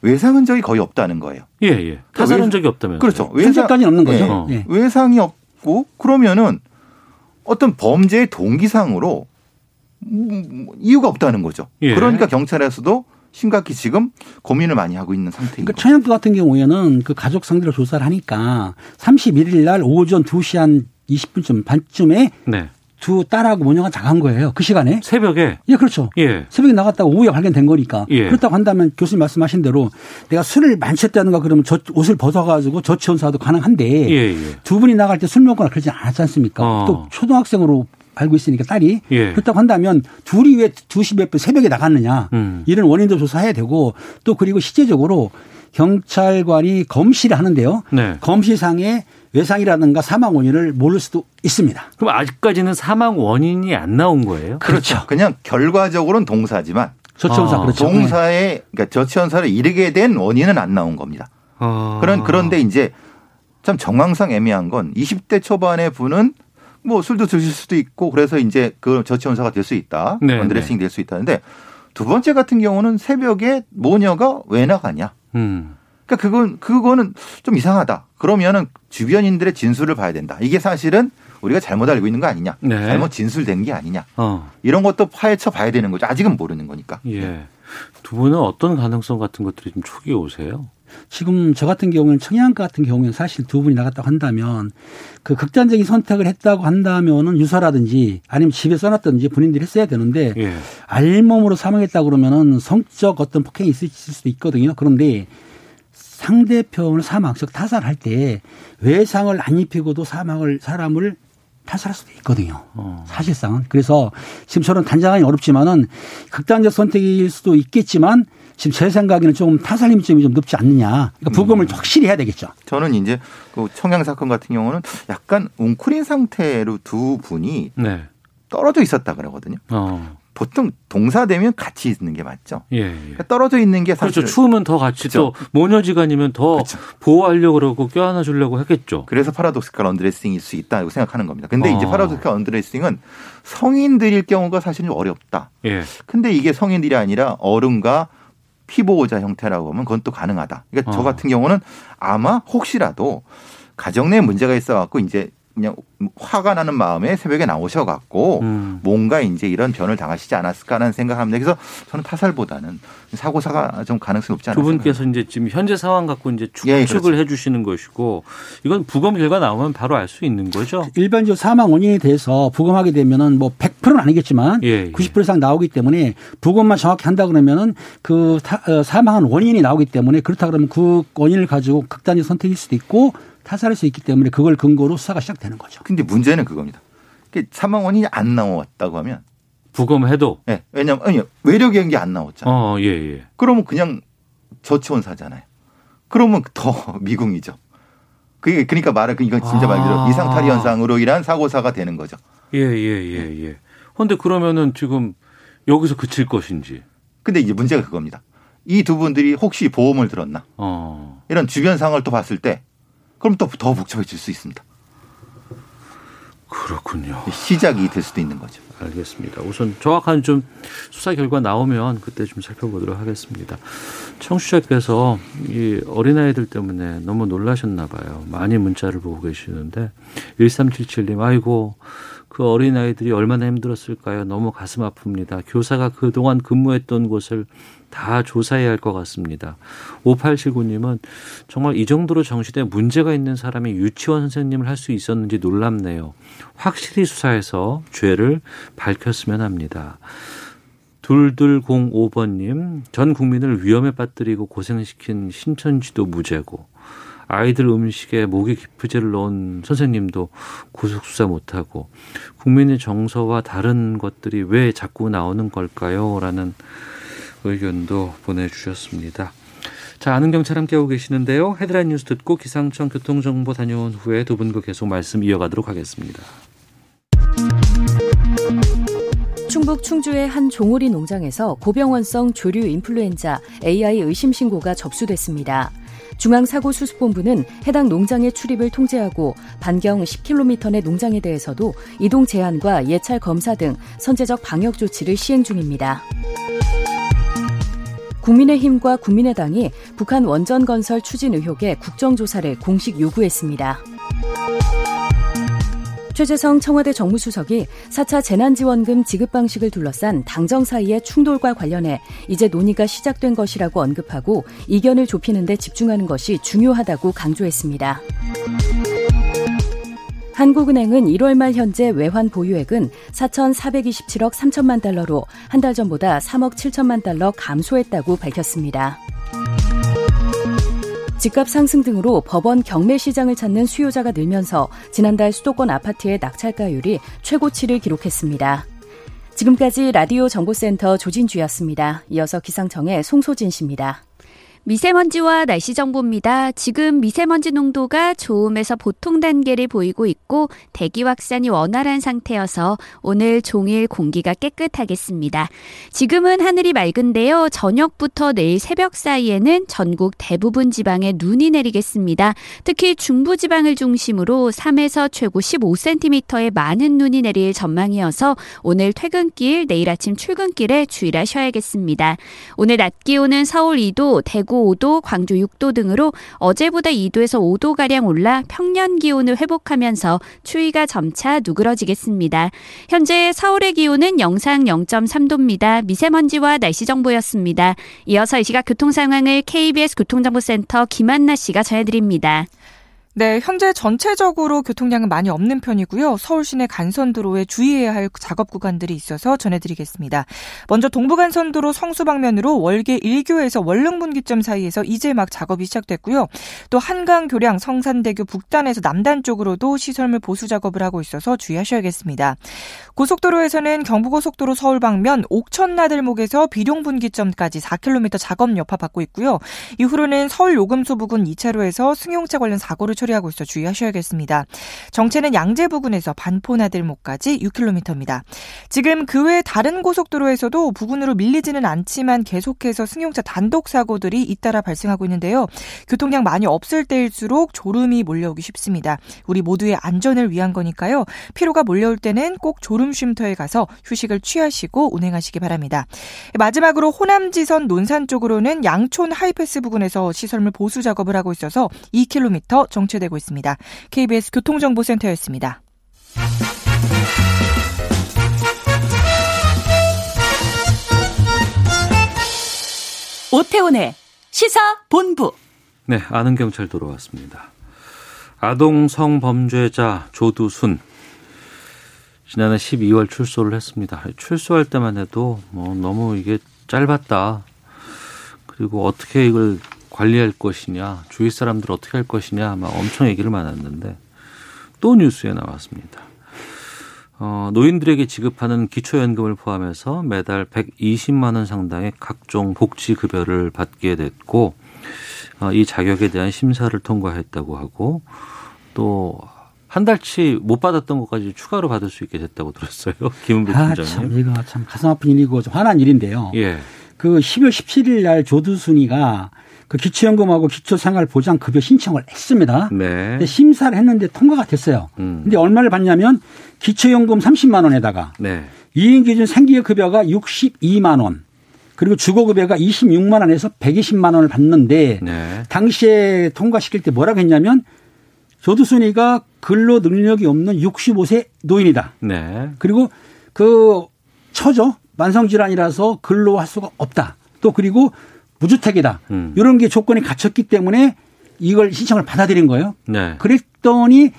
외상 흔적이 거의 없다는 거예요. 예, 예. 타살한 외- 적이 없다면 그렇죠. 현재까지는 없는 거죠. 예. 예. 외상이 없고 그러면은 어떤 범죄의 동기상으로 음, 이유가 없다는 거죠. 예. 그러니까 경찰에서도 심각히 지금 고민을 많이 하고 있는 상태인 그러니까. 청양도 같은 경우에는 그 가족 상대로 조사를 하니까 31일 날 오전 2시 한 20분쯤 반쯤에 네. 두 딸하고 모녀가 자간 거예요. 그 시간에. 새벽에 예, 그렇죠. 예. 새벽에 나갔다가 오후에 발견된 거니까. 예. 그렇다고 한다면 교수님 말씀하신 대로 내가 술을 만취했다는가 그러면 저 옷을 벗어가지고 저치원사도 가능한데 예, 예. 두 분이 나갈 때 술 먹거나 그러지 않았지 않습니까? 어. 또 초등학생으로 알고 있으니까 딸이 예. 그렇다고 한다면 둘이 왜 2시 몇 분 새벽에 나갔느냐 음. 이런 원인도 조사해야 되고 또 그리고 실제적으로 경찰관이 검시를 하는데요. 네. 검시상에 외상이라든가 사망 원인을 모를 수도 있습니다. 그럼 아직까지는 사망 원인이 안 나온 거예요? 그렇죠. 그냥 결과적으로는 동사지만 저치원사 아, 그렇죠. 동사에 그러니까 저치원사를 이르게 된 원인은 안 나온 겁니다. 어. 그런 그런데 이제 참 정황상 애매한 건 20대 초반의 분은 뭐 술도 드실 수도 있고 그래서 이제 그 저치원사가 될 수 있다. 네, 언드레싱 될수 있다는데 두 번째 같은 경우는 새벽에 모녀가 왜 나가냐? 음. 그러니까 그건 그거는 좀 이상하다. 그러면은 주변인들의 진술을 봐야 된다. 이게 사실은 우리가 잘못 알고 있는 거 아니냐? 네. 잘못 진술된 게 아니냐? 어. 이런 것도 파헤쳐 봐야 되는 거죠. 아직은 모르는 거니까. 예. 두 분은 어떤 가능성 같은 것들이 좀 촉이 오세요? 지금 저 같은 경우는 청양과 같은 경우에는 사실 두 분이 나갔다고 한다면 그 극단적인 선택을 했다고 한다면은 유서라든지 아니면 집에 써놨든지 본인들이 했어야 되는데 예. 알몸으로 사망했다 그러면은 성적 어떤 폭행이 있을 수도 있거든요. 그런데 상대편을 사망, 즉 타살할 때 외상을 안 입히고도 사망을 사람을 타살할 수도 있거든요. 어. 사실상은. 그래서 지금 저는 단정하기 어렵지만은 극단적 선택일 수도 있겠지만 지금 제 생각에는 조금 타살 힘점이 좀 높지 않느냐. 그러니까 부검을 확실히 해야 되겠죠. 저는 이제 그 청양 사건 같은 경우는 약간 웅크린 상태로 두 분이 네. 떨어져 있었다 그러거든요. 어. 보통 동사되면 같이 있는 게 맞죠. 예. 예. 그러니까 떨어져 있는 게 사실 그렇죠. 추우면 더 같이 또 모녀지간이면 더 그렇죠. 보호하려고 그러고 껴안아 주려고 했겠죠. 그래서 파라독스칼 언드레싱일 수 있다고 생각하는 겁니다. 근데 이제 어. 파라독스칼 언드레싱은 성인들일 경우가 사실은 어렵다. 예. 근데 이게 성인들이 아니라 어른과 피보호자 형태라고 하면 그건 또 가능하다. 그러니까 저 어. 같은 경우는 아마 혹시라도 가정 내에 문제가 있어 갖고 이제 그냥 화가 나는 마음에 새벽에 나오셔 갖고 음. 뭔가 이제 이런 변을 당하시지 않았을까 하는 생각합니다. 그래서 저는 타살보다는 사고사가 좀 가능성이 높지 않을까. 두 분께서 이제 지금 현재 상황 갖고 이제 예, 추측을 그렇죠. 해주시는 것이고 이건 부검 결과 나오면 바로 알 수 있는 거죠. 일반적으로 사망 원인에 대해서 부검하게 되면은 뭐 100%는 아니겠지만 예, 예. 90% 이상 나오기 때문에 부검만 정확히 한다 그러면은 그 타- 어, 사망한 원인이 나오기 때문에 그렇다 그러면 그 원인을 가지고 극단적 선택일 수도 있고 타살할 수 있기 때문에 그걸 근거로 수사가 시작되는 거죠. 근데 문제는 그겁니다. 그 사망 원인이 안 나왔다고 하면 부검해도 예, 왜냐면 아니 외력의 게안 나왔잖아요. 어, 예, 예. 그러면 그냥 저치원사잖아요. 그러면 더 미궁이죠. 그게 그러니까 말을 이건 진짜 말 그대로 아. 이상탈이 현상으로 인한 사고사가 되는 거죠. 예, 예, 예, 예. 근데 그러면은 지금 여기서 그칠 것인지. 근데 이제 문제가 그겁니다. 이 두 분들이 혹시 보험을 들었나? 어. 이런 주변 상황을 또 봤을 때 그럼 또 더 복잡해질 수 있습니다. 그렇군요. 시작이 될 수도 있는 거죠. 알겠습니다. 우선 정확한 좀 수사 결과 나오면 그때 좀 살펴보도록 하겠습니다. 청취자께서 이 어린아이들 때문에 너무 놀라셨나 봐요. 많이 문자를 보고 계시는데 1377님 아이고 그 어린아이들이 얼마나 힘들었을까요? 너무 가슴 아픕니다. 교사가 그동안 근무했던 곳을 다 조사해야 할 것 같습니다. 5879님은 정말 이 정도로 정신에 문제가 있는 사람이 유치원 선생님을 할 수 있었는지 놀랍네요. 확실히 수사해서 죄를 밝혔으면 합니다. 둘둘공오번님 전 국민을 위험에 빠뜨리고 고생시킨 신천지도 무죄고 아이들 음식에 모기 기프제를 넣은 선생님도 구속 수사 못하고 국민의 정서와 다른 것들이 왜 자꾸 나오는 걸까요? 라는 의견도 보내주셨습니다. 자, 아는 경찰 함께하고 계시는데요. 헤드라인 뉴스 듣고 기상청 교통정보 다녀온 후에 두 분과 계속 말씀 이어가도록 하겠습니다. 충북 충주의 한 종오리 농장에서 고병원성 조류 인플루엔자 AI 의심 신고가 접수됐습니다. 중앙사고수습본부는 해당 농장의 출입을 통제하고 반경 10km 내 농장에 대해서도 이동 제한과 예찰 검사 등 선제적 방역 조치를 시행 중입니다. 국민의힘과 국민의당이 북한 원전 건설 추진 의혹의 국정조사를 공식 요구했습니다. 최재성 청와대 정무수석이 4차 재난지원금 지급 방식을 둘러싼 당정 사이의 충돌과 관련해 이제 논의가 시작된 것이라고 언급하고 이견을 좁히는 데 집중하는 것이 중요하다고 강조했습니다. 한국은행은 1월 말 현재 외환 보유액은 4,427억 3천만 달러로 한 달 전보다 3억 7천만 달러 감소했다고 밝혔습니다. 집값 상승 등으로 법원 경매 시장을 찾는 수요자가 늘면서 지난달 수도권 아파트의 낙찰가율이 최고치를 기록했습니다. 지금까지 라디오 정보센터 조진주였습니다. 이어서 기상청의 송소진 씨입니다. 미세먼지와 날씨 정보입니다. 지금 미세먼지 농도가 좋음에서 보통 단계를 보이고 있고 대기 확산이 원활한 상태여서 오늘 종일 공기가 깨끗하겠습니다. 지금은 하늘이 맑은데요. 저녁부터 내일 새벽 사이에는 전국 대부분 지방에 눈이 내리겠습니다. 특히 중부 지방을 중심으로 3에서 최고 15cm의 많은 눈이 내릴 전망이어서 오늘 퇴근길, 내일 아침 출근길에 주의하셔야겠습니다. 오늘 낮 기온은 서울 2도, 대구 5도, 광주 6도 등으로 어제보다 2도에서 5도 가량 올라 평년 기온을 회복하면서 추위가 점차 누그러지겠습니다. 현재 서울의 기온은 영상 0.3도입니다. 미세먼지와 날씨 정보였습니다. 이어서 이 시각 교통 상황을 KBS 교통정보센터 김한나 씨가 전해드립니다. 네, 현재 전체적으로 교통량은 많이 없는 편이고요. 서울 시내 간선도로에 주의해야 할 작업 구간들이 있어서 전해드리겠습니다. 먼저 동부간선도로 성수 방면으로 월계 1교에서 월릉분기점 사이에서 이제 막 작업이 시작됐고요. 또 한강 교량 성산대교 북단에서 남단 쪽으로도 시설물 보수 작업을 하고 있어서 주의하셔야겠습니다. 고속도로에서는 경부고속도로 서울 방면 옥천나들목에서 비룡분기점까지 4km 작업 여파 받고 있고요. 이후로는 서울 요금소 부근 2차로에서 승용차 관련 사고를 처리하고 있어 주의하셔야겠습니다. 정체는 양재 부근에서 반포나들목까지 6km입니다. 지금 그 외 다른 고속도로에서도 부근으로 밀리지는 않지만 계속해서 승용차 단독 사고들이 잇따라 발생하고 있는데요. 교통량 많이 없을 때일수록 졸음이 몰려오기 쉽습니다. 우리 모두의 안전을 위한 거니까요. 피로가 몰려올 때는 꼭 졸음 쉼터에 가서 휴식을 취하시고 운행하시기 바랍니다. 마지막으로 호남지선 논산 쪽으로는 양촌 하이패스 부근에서 시설물 보수 작업을 하고 있어서 2km 정체 되고 있습니다. KBS 교통정보센터였습니다. 오태훈의 시사본부. 네, 아는 경찰 들어왔습니다. 아동 성범죄자 조두순 지난해 12월 출소를 했습니다. 출소할 때만 해도 뭐 너무 이게 짧았다. 그리고 어떻게 이걸 관리할 것이냐, 주위 사람들 어떻게 할 것이냐, 막 엄청 얘기를 많았는데 또 뉴스에 나왔습니다. 어, 노인들에게 지급하는 기초연금을 포함해서 매달 120만 원 상당의 각종 복지 급여를 받게 됐고 어, 이 자격에 대한 심사를 통과했다고 하고 또 한 달치 못 받았던 것까지 추가로 받을 수 있게 됐다고 들었어요. 김은배 아, 팀장님. 참, 이거 참 가슴 아픈 일이고 좀 화난 일인데요. 예. 그 12월 17일 날 조두순이가 그 기초연금하고 기초생활보장급여 신청을 했습니다. 네. 근데 심사를 했는데 통과가 됐어요. 음. 근데 얼마를 받냐면 기초연금 30만 원에다가 네. 2인 기준 생계급여가 62만 원 그리고 주거급여가 26만 원에서 120만 원을 받는데 네. 당시에 통과시킬 때 뭐라고 했냐면 조두순이가 근로 능력이 없는 65세 노인이다. 네. 그리고 그 처죠 만성질환이라서 근로할 수가 없다. 또 그리고 무주택이다. 음. 이런 게 조건이 갖췄기 때문에 이걸 신청을 받아들인 거예요. 네. 그랬더니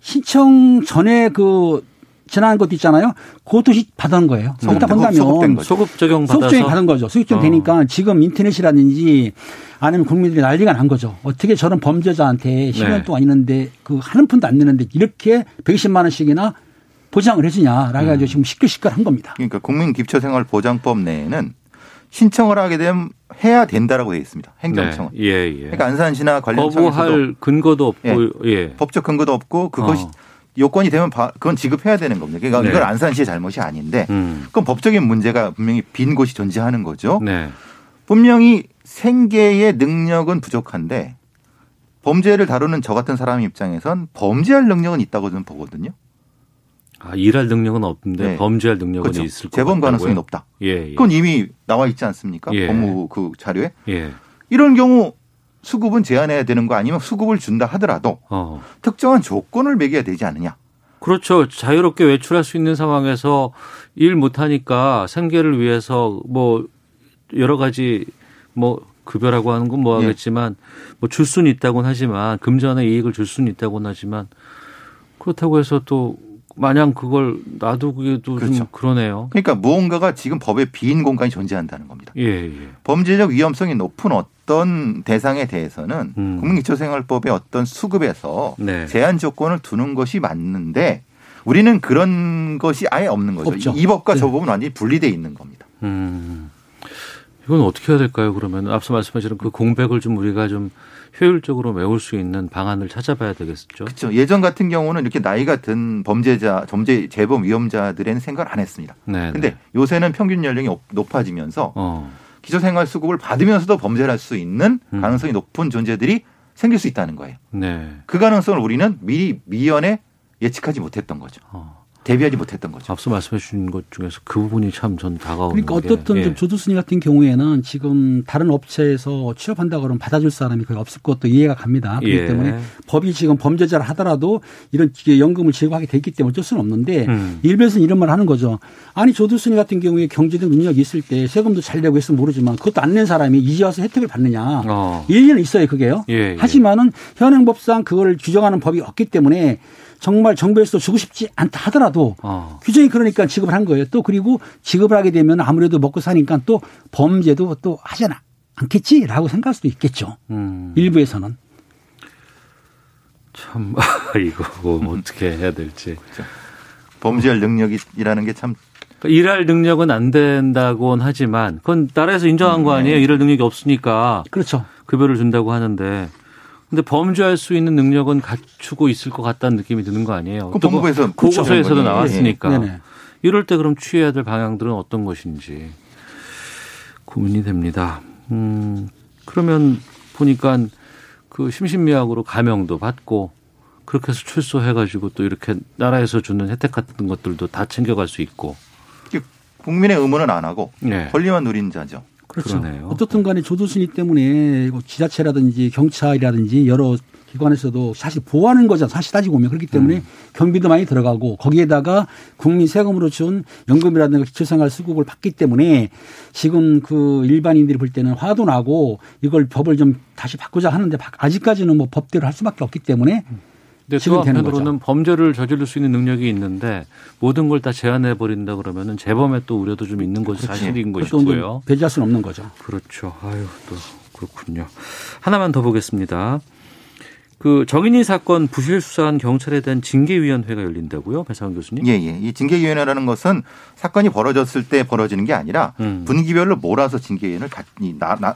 신청 전에 그 지난 것도 있잖아요. 그것도 받은 거예요. 소급, 그렇다 본다면 소급된 거죠. 소급 적용 소급 적용 받은 거죠. 소급적 어. 되니까 지금 인터넷이라든지 아니면 국민들이 난리가 난 거죠. 어떻게 저런 범죄자한테 10년 네. 동안 있는데 그 한 푼도 안 내는데 이렇게 120만 원씩이나 보장을 해주냐라고 해가지고 음. 지금 시끌시끌한 겁니다. 그러니까 국민 기초생활 보장법 내에는 신청을 하게 되면 해야 된다라고 되어 있습니다. 행정청은. 네. 예, 예. 그러니까 안산시나 관련 거부할 근거도 없고 예. 예. 법적 근거도 없고 그것이 어. 요건이 되면 바- 그건 지급해야 되는 겁니다. 그러니까 네. 이건 안산시의 잘못이 아닌데 음. 그건 법적인 문제가 분명히 빈 곳이 존재하는 거죠. 네. 분명히 생계의 능력은 부족한데 범죄를 다루는 저 같은 사람 입장에선 범죄할 능력은 있다고 저는 보거든요. 아, 일할 능력은 없는데 네. 범죄할 능력은 그렇죠. 있을 것 재범? 가능성이 높다. 예, 예. 그건 이미 나와 있지 않습니까? 예. 법무부 그 자료에. 예. 이런 경우 수급은 제한해야 되는 거 아니면 수급을 준다 하더라도 어. 특정한 조건을 매겨야 되지 않느냐. 그렇죠. 자유롭게 외출할 수 있는 상황에서 일 못하니까 생계를 위해서 뭐 여러 가지 뭐 급여라고 하는 건뭐 예. 하겠지만 뭐줄 수는 있다고는 하지만 금전의 이익을 줄 수는 있다고는 하지만 그렇다고 해서 또 마냥 그걸 놔두기도 그렇죠. 좀 그러네요. 그러니까 무언가가 지금 법에 빈 공간이 존재한다는 겁니다. 예, 예. 범죄적 위험성이 높은 어떤 대상에 대해서는 음. 국민기초생활법의 어떤 수급에서 네. 제한 조건을 두는 것이 맞는데 우리는 그런 것이 아예 없는 거죠. 없죠. 이 법과 네. 저 법은 완전히 분리돼 있는 겁니다. 음. 이건 어떻게 해야 될까요? 그러면 앞서 말씀하신 그 공백을 좀 우리가 좀 효율적으로 메울 수 있는 방안을 찾아봐야 되겠죠. 그렇죠. 예전 같은 경우는 이렇게 나이가 든 범죄자, 범죄 재범 위험자들에는 생각을 안 했습니다. 네. 근데 요새는 평균 연령이 높- 높아지면서 어. 기초생활 수급을 받으면서도 범죄를 할 수 있는 음. 가능성이 높은 존재들이 생길 수 있다는 거예요. 네. 그 가능성을 우리는 미리 미연에 예측하지 못했던 거죠. 어. 대비하지 못했던 거죠. 앞서 말씀해 주신 것 중에서 그 부분이 참 전 다가오는 그러니까 게, 어떻든 예. 좀 조두순이 같은 경우에는 지금 다른 업체에서 취업한다 그러면 받아줄 사람이 거의 없을 것도 이해가 갑니다. 그렇기 예. 때문에 법이 지금 범죄자를 하더라도 이런 연금을 지급하게 돼 있기 때문에 어쩔 수는 없는데 음. 일베에서는 이런 말을 하는 거죠. 아니 조두순이 같은 경우에 경제적 능력이 있을 때 세금도 잘 내고 했으면 모르지만 그것도 안 낸 사람이 이제 와서 혜택을 받느냐. 어. 일리는 있어요 그게요. 예, 예. 하지만은 현행법상 그걸 규정하는 법이 없기 때문에 정말 정부에서 주고 싶지 않다 하더라도 어. 규정이 그러니까 지급을 한 거예요. 또 그리고 지급을 하게 되면 아무래도 먹고 사니까 또 범죄도 또 하지 않- 않겠지라고 생각할 수도 있겠죠. 음. 일부에서는. 참 이거 뭐 어떻게 해야 될지. 범죄할 능력이라는 게참 그러니까 일할 능력은 안 된다고는 하지만 그건 나라에서 인정한 거 아니에요. 일할 능력이 없으니까 그렇죠. 급여를 준다고 하는데 근데 범죄할 수 있는 능력은 갖추고 있을 것 같다는 느낌이 드는 거 아니에요. 그 법무부에서 보고서에서도. 나왔으니까 네네. 이럴 때 그럼 취해야 될 방향들은 어떤 것인지 고민이 됩니다. 음, 그러면 보니까 그 심신미약으로 가명도 받고 그렇게 해서 출소해가지고 또 이렇게 나라에서 주는 혜택 같은 것들도 다 챙겨갈 수 있고. 국민의 의무는 안 하고 네. 권리만 누린 자죠. 그렇죠. 그러네요. 어떻든 간에 조두순이 때문에 뭐 지자체라든지 경찰이라든지 여러 기관에서도 사실 보호하는 거잖아. 사실 따지고 보면 그렇기 때문에 음. 경비도 많이 들어가고 거기에다가 국민 세금으로 준 연금이라든가 기초생활 수급을 받기 때문에 지금 그 일반인들이 볼 때는 화도 나고 이걸 법을 좀 다시 바꾸자 하는데 바- 아직까지는 뭐 법대로 할 수밖에 없기 때문에 근데 또 한편으로는 범죄를 저지를 수 있는 능력이 있는데 모든 걸 다 제한해 버린다 그러면은 재범에 또 우려도 좀 있는 것이 사실인 그것도 이제 것이고요. 배제할 수는 없는 거죠. 그렇죠. 아유, 또 그렇군요. 하나만 더 보겠습니다. 그 정인이 사건 부실 수사한 경찰에 대한 징계위원회가 열린다고요, 배상훈 교수님? 예, 예. 이 징계위원회라는 것은 사건이 벌어졌을 때 벌어지는 게 아니라 음. 분기별로 몰아서 징계위원회를 같이, 나, 나,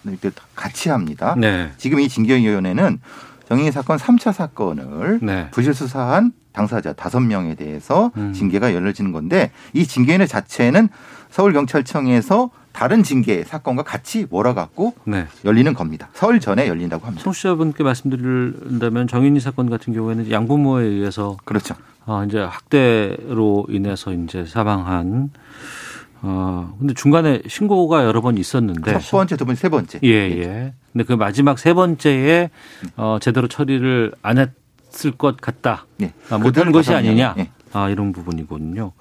같이 합니다. 네. 지금 이 징계위원회는 정의 사건 3차 사건을 네. 부실 수사한 당사자 다섯 명에 대해서 음. 징계가 열려지는 건데 이 징계위원회 자체는 서울경찰청에서 다른 징계 사건과 같이 몰아갖고 네. 열리는 겁니다. 설 전에 열린다고 합니다. 청취자분께 말씀드린다면 정인이 사건 같은 경우에는 양부모에 의해서 그렇죠. 아, 이제 학대로 인해서 이제 사망한 어, 근데 중간에 신고가 여러 번 있었는데 첫 번째, 두 번째, 세 번째. 예, 예. 근데 그 마지막 세 번째에 어, 제대로 처리를 안 했을 것 같다. 예. 아, 못하는 그들 것이 아니냐. 명. 예. 아, 이런 부분이군요.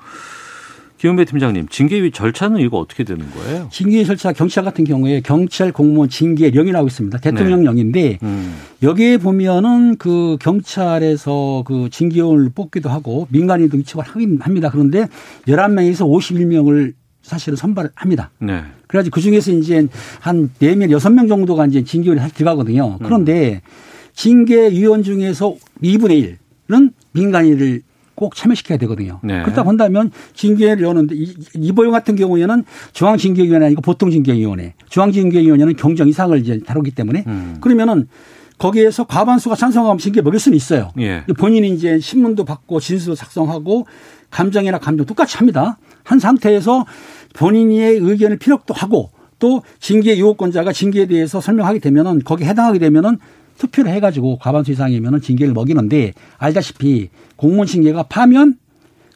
김은배 팀장님, 징계위 절차는 이거 어떻게 되는 거예요? 징계 절차 경찰 같은 경우에 경찰 공무원 징계령이라고 있습니다. 대통령령인데 음, 여기에 보면은 그 경찰에서 그 징계원을 뽑기도 하고 민간인도 위촉을 하긴 합니다. 그런데 11명에서 51명을 사실은 선발을 합니다. 네. 그래가지고 그 중에서 이제 한 4명, 6명 정도가 이제 징계원에 사실 들어가거든요. 그런데 징계위원 중에서 2분의 1은 민간인을 꼭 참여시켜야 되거든요. 네. 그렇다 본다면 징계를 여는데 이보영 같은 경우에는 중앙징계위원회 아니고 보통징계위원회, 중앙징계위원회는 경정 이상을 이제 다루기 때문에 음. 그러면은 거기에서 과반수가 찬성하면 징계 먹일 수는 있어요. 예. 본인이 이제 신문도 받고 진술도 작성하고 감정이나 감정 똑같이 합니다. 한 상태에서 본인의 의견을 피력도 하고 또 징계 유혹권자가 징계에 대해서 설명하게 되면은 거기에 해당하게 되면은 투표를 해가지고 과반수 이상이면은 징계를 먹이는데 알다시피 공무원 징계가 파면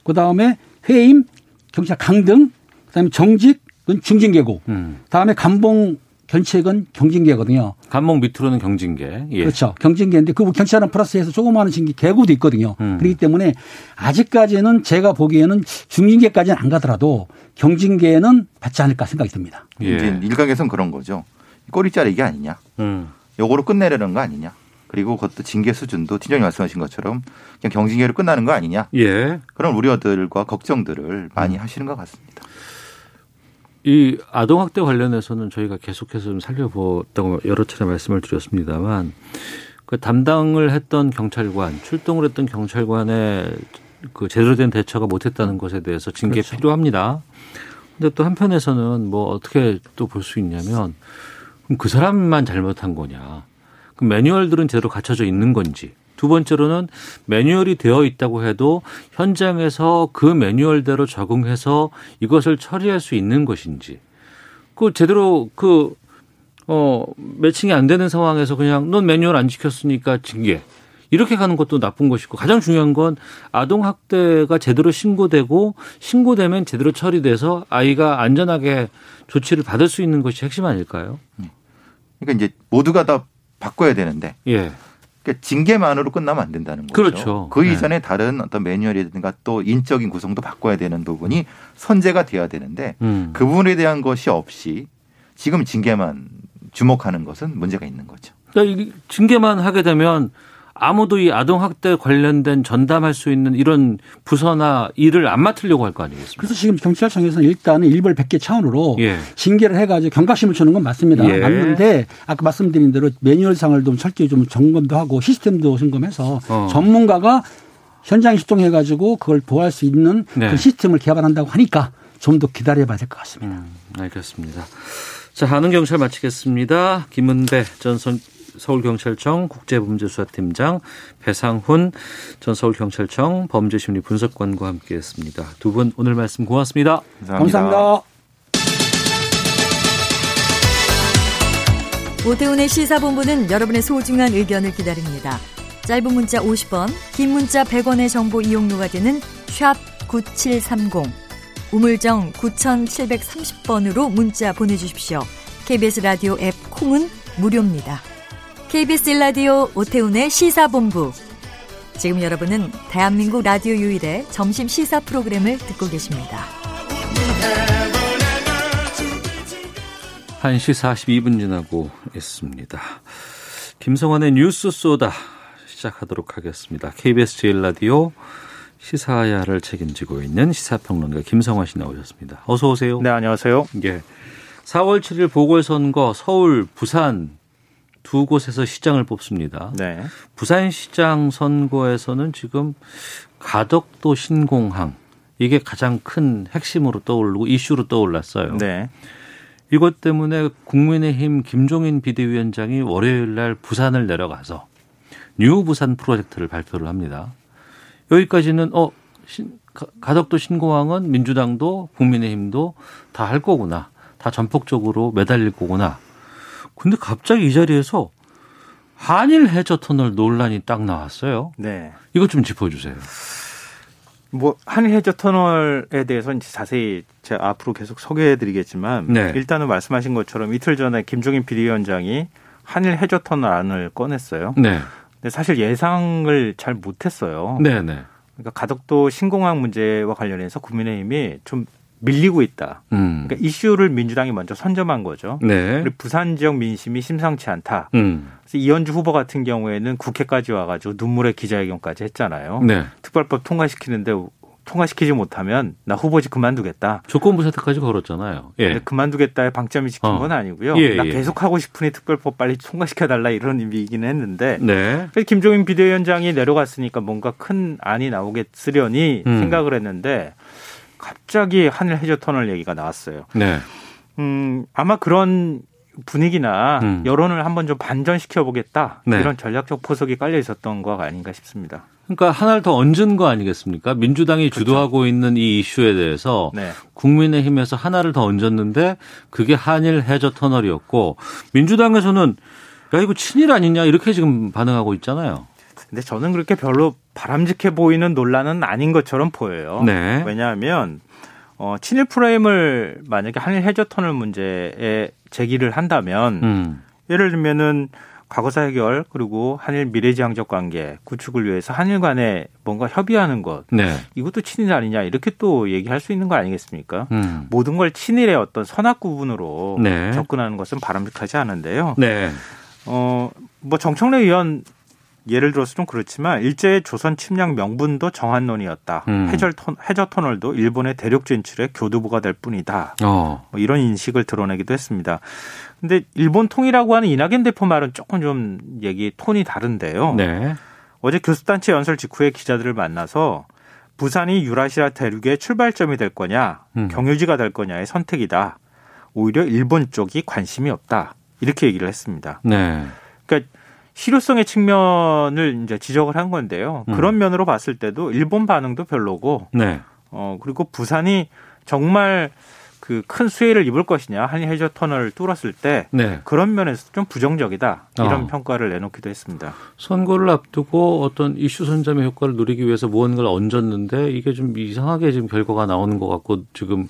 그 다음에 회임, 경찰 강등, 그다음에 정직은 중징계고, 음. 다음에 감봉 견책은 경징계거든요. 감목 밑으로는 경징계. 예. 그렇죠. 경징계인데 그 경찰은 플러스해서 조그마한 징계 개고도 있거든요. 음. 그렇기 때문에 아직까지는 제가 보기에는 중징계까지는 안 가더라도 경징계는 받지 않을까 생각이 듭니다. 예. 이제 일각에서는 그런 거죠. 꼬리 자르기 아니냐. 음. 요거로 끝내려는 거 아니냐. 그리고 그것도 징계 수준도 팀장님 말씀하신 것처럼 그냥 경징계로 끝나는 거 아니냐. 예. 그런 우려들과 걱정들을 음. 많이 하시는 것 같습니다. 이 아동학대 관련해서는 저희가 계속해서 좀 살려보았다고 여러 차례 말씀을 드렸습니다만 그 담당을 했던 경찰관, 출동을 했던 경찰관의 그 제대로 된 대처가 못했다는 것에 대해서 징계 그렇죠. 필요합니다. 근데 또 한편에서는 뭐 어떻게 또 볼 수 있냐면 그럼 그 사람만 잘못한 거냐. 그 매뉴얼들은 제대로 갖춰져 있는 건지. 두 번째로는 매뉴얼이 되어 있다고 해도 현장에서 그 매뉴얼대로 적응해서 이것을 처리할 수 있는 것인지. 그 제대로 그, 어, 매칭이 안 되는 상황에서 그냥 넌 매뉴얼 안 지켰으니까 징계. 이렇게 가는 것도 나쁜 것이고 가장 중요한 건 아동 학대가 제대로 신고되고 신고되면 제대로 처리돼서 아이가 안전하게 조치를 받을 수 있는 것이 핵심 아닐까요? 그러니까 이제 모두가 다 바꿔야 되는데 예. 그러니까 징계만으로 끝나면 안 된다는 거죠. 그렇죠. 그 네. 이전에 다른 어떤 매뉴얼이라든가 또 인적인 구성도 바꿔야 되는 부분이 선제가 돼야 되는데 음. 그 부분에 대한 것이 없이 지금 징계만 주목하는 것은 문제가 있는 거죠. 그러니까 이 징계만 하게 되면 아무도 이 아동학대 관련된 전담할 수 있는 이런 부서나 일을 안 맡으려고 할 거 아니겠습니까? 그래서 지금 경찰청에서는 일단은 일벌 100개 차원으로 예. 징계를 해가지고 경각심을 주는 건 맞습니다. 예. 맞는데 아까 말씀드린 대로 매뉴얼상을 좀 철저히 좀 점검도 하고 시스템도 점검해서 어. 전문가가 현장에 출동해가지고 그걸 보호할 수 있는 네. 그 시스템을 개발한다고 하니까 좀 더 기다려봐야 될 것 같습니다. 음, 알겠습니다. 자, 하는 경찰 마치겠습니다. 김은배 전 선- 서울경찰청 국제범죄수사팀장, 배상훈 전 서울경찰청 범죄심리 분석관과 함께했습니다. 두 분 오늘 말씀 고맙습니다. 감사합니다. 오태훈의 시사본부는 여러분의 소중한 의견을 기다립니다. 짧은 문자 50원, 긴 문자 100원의 정보 이용료가 되는 샵 9730, 우물정 9730번으로 문자 보내주십시오. KBS 라디오 앱 콩은 무료입니다. KBS 라디오 오태훈의 시사본부. 지금 여러분은 대한민국 라디오 유일의 점심 시사 프로그램을 듣고 계십니다. 1시 42분 지나고 있습니다. 김성환의 뉴스 쏘다 시작하도록 하겠습니다. KBS 제일 라디오 시사야를 책임지고 있는 시사평론가 김성환 씨 나오셨습니다. 어서 오세요. 네, 안녕하세요. 예. 4월 7일 보궐선거 서울, 부산 두 곳에서 시장을 뽑습니다. 네. 부산시장 선거에서는 지금 가덕도 신공항 이게 가장 큰 핵심으로 떠오르고 이슈로 떠올랐어요. 네. 이것 때문에 국민의힘 김종인 비대위원장이 월요일 날 부산을 내려가서 뉴 부산 프로젝트를 발표를 합니다. 여기까지는 어 신, 가- 가덕도 신공항은 민주당도 국민의힘도 다 할 거구나. 다 전폭적으로 매달릴 거구나. 근데 갑자기 이 자리에서 한일 해저 터널 논란이 딱 나왔어요. 네. 이것 좀 짚어주세요. 뭐 한일 해저 터널에 대해서는 자세히 제가 앞으로 계속 소개해드리겠지만 네. 일단은 말씀하신 것처럼 이틀 전에 김종인 비대위원장이 한일 해저 터널 안을 꺼냈어요. 네. 근데 사실 예상을 잘 못했어요. 네, 네. 그러니까 가덕도 신공항 문제와 관련해서 국민의힘이 좀 밀리고 있다. 음. 그러니까 이슈를 민주당이 먼저 선점한 거죠. 네. 그리고 부산 지역 민심이 심상치 않다. 음. 그래서 이현주 후보 같은 경우에는 국회까지 와가지고 눈물의 기자회견까지 했잖아요. 네. 특별법 통과시키는데 통과시키지 못하면 나 후보직 그만두겠다. 조건부 사태까지 걸었잖아요. 예. 근데 그만두겠다의 방점이 찍힌 어. 건 아니고요. 예, 나 예. 계속 하고 싶으니 특별법 빨리 통과시켜달라 이런 의미이긴 했는데 네. 김종인 비대위원장이 내려갔으니까 뭔가 큰 안이 나오겠으려니 음. 생각을 했는데 갑자기 한일 해저 터널 얘기가 나왔어요. 네. 음, 아마 그런 분위기나 음. 여론을 한번 좀 반전시켜 보겠다 네. 이런 전략적 포석이 깔려 있었던 거 아닌가 싶습니다. 그러니까 하나를 더 얹은 거 아니겠습니까? 민주당이 그렇죠. 주도하고 있는 이 이슈에 대해서 네. 국민의힘에서 하나를 더 얹었는데 그게 한일 해저 터널이었고 민주당에서는 야 이거 친일 아니냐 이렇게 지금 반응하고 있잖아요. 근데 저는 그렇게 별로 바람직해 보이는 논란은 아닌 것처럼 보여요. 네. 왜냐하면 어, 친일 프레임을 만약에 한일 해저 터널 문제에 제기를 한다면 음. 예를 들면은 과거사 해결 그리고 한일 미래지향적 관계 구축을 위해서 한일 간에 뭔가 협의하는 것 네. 이것도 친일 아니냐 이렇게 또 얘기할 수 있는 거 아니겠습니까? 음. 모든 걸 친일의 어떤 선악 구분으로 네. 접근하는 것은 바람직하지 않은데요. 네. 어, 뭐 정청래 의원 예를 들어서 좀 그렇지만 일제의 조선 침략 명분도 정한론이었다. 음. 해저, 터널, 해저 터널도 일본의 대륙 진출의 교두보가 될 뿐이다. 어. 뭐 이런 인식을 드러내기도 했습니다. 근데 일본 통이라고 하는 이낙연 대표 말은 조금 좀 얘기 톤이 다른데요. 네. 어제 교수단체 연설 직후에 기자들을 만나서 부산이 유라시아 대륙의 출발점이 될 거냐, 음. 경유지가 될 거냐의 선택이다. 오히려 일본 쪽이 관심이 없다. 이렇게 얘기를 했습니다. 네. 그러니까 실효성의 측면을 이제 지적을 한 건데요. 음. 그런 면으로 봤을 때도 일본 반응도 별로고, 네. 어 그리고 부산이 정말 그 큰 수혜를 입을 것이냐 한일 해저 터널을 뚫었을 때 네. 그런 면에서 좀 부정적이다 이런 어. 평가를 내놓기도 했습니다. 선거를 앞두고 어떤 이슈 선점의 효과를 누리기 위해서 무언가를 얹었는데 이게 좀 이상하게 지금 결과가 나오는 것 같고 지금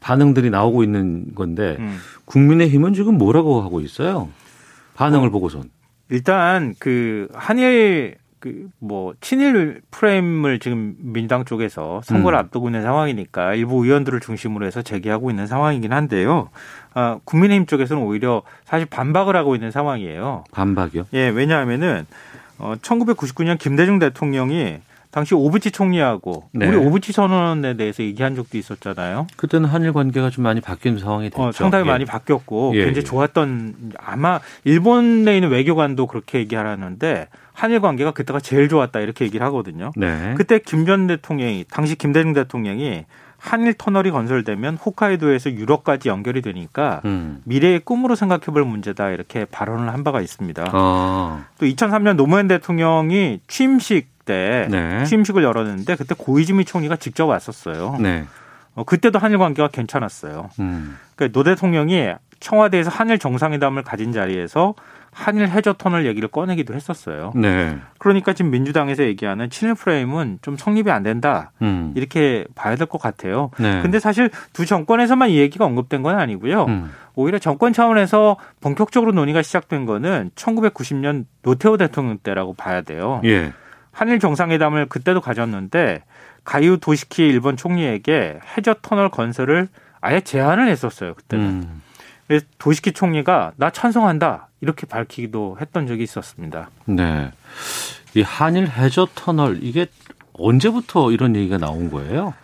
반응들이 나오고 있는 건데 음. 국민의힘은 지금 뭐라고 하고 있어요? 반응을 보고선. 일단 그 한일 그 뭐 친일 프레임을 지금 민당 쪽에서 선거를 음. 앞두고 있는 상황이니까 일부 의원들을 중심으로 해서 제기하고 있는 상황이긴 한데요. 아, 국민의힘 쪽에서는 오히려 사실 반박을 하고 있는 상황이에요. 반박이요? 예, 왜냐하면은 어 1999년 김대중 대통령이 당시 오부치 총리하고 네. 우리 오부치 선언에 대해서 얘기한 적도 있었잖아요. 그때는 한일 관계가 좀 많이 바뀐 상황이 됐죠. 어, 상당히 예. 많이 바뀌었고 예, 굉장히 예. 좋았던 아마 일본 내 있는 외교관도 그렇게 얘기하라는데 한일 관계가 그때가 제일 좋았다 이렇게 얘기를 하거든요. 네. 그때 김 전 대통령이 당시 김대중 대통령이 한일 터널이 건설되면 홋카이도에서 유럽까지 연결이 되니까 음. 미래의 꿈으로 생각해 볼 문제다 이렇게 발언을 한 바가 있습니다. 아. 또 2003년 노무현 대통령이 취임식 때 네. 취임식을 열었는데 그때 고이즈미 총리가 직접 왔었어요. 네. 어, 그때도 한일 관계가 괜찮았어요. 음. 그러니까 노 대통령이 청와대에서 한일 정상회담을 가진 자리에서 한일 해저 터널 얘기를 꺼내기도 했었어요. 네. 그러니까 지금 민주당에서 얘기하는 친일 프레임은 좀 성립이 안 된다. 음. 이렇게 봐야 될 것 같아요. 네. 근데 사실 두 정권에서만 이 얘기가 언급된 건 아니고요. 음. 오히려 정권 차원에서 본격적으로 논의가 시작된 거는 1990년 노태우 대통령 때라고 봐야 돼요. 예. 한일 정상회담을 그때도 가졌는데 가이우 도시키 일본 총리에게 해저 터널 건설을 아예 제안을 했었어요. 그때는. 음. 그래서 도시키 총리가 나 찬성한다 이렇게 밝히기도 했던 적이 있었습니다. 네. 이 한일 해저 터널 이게 언제부터 이런 얘기가 나온 거예요?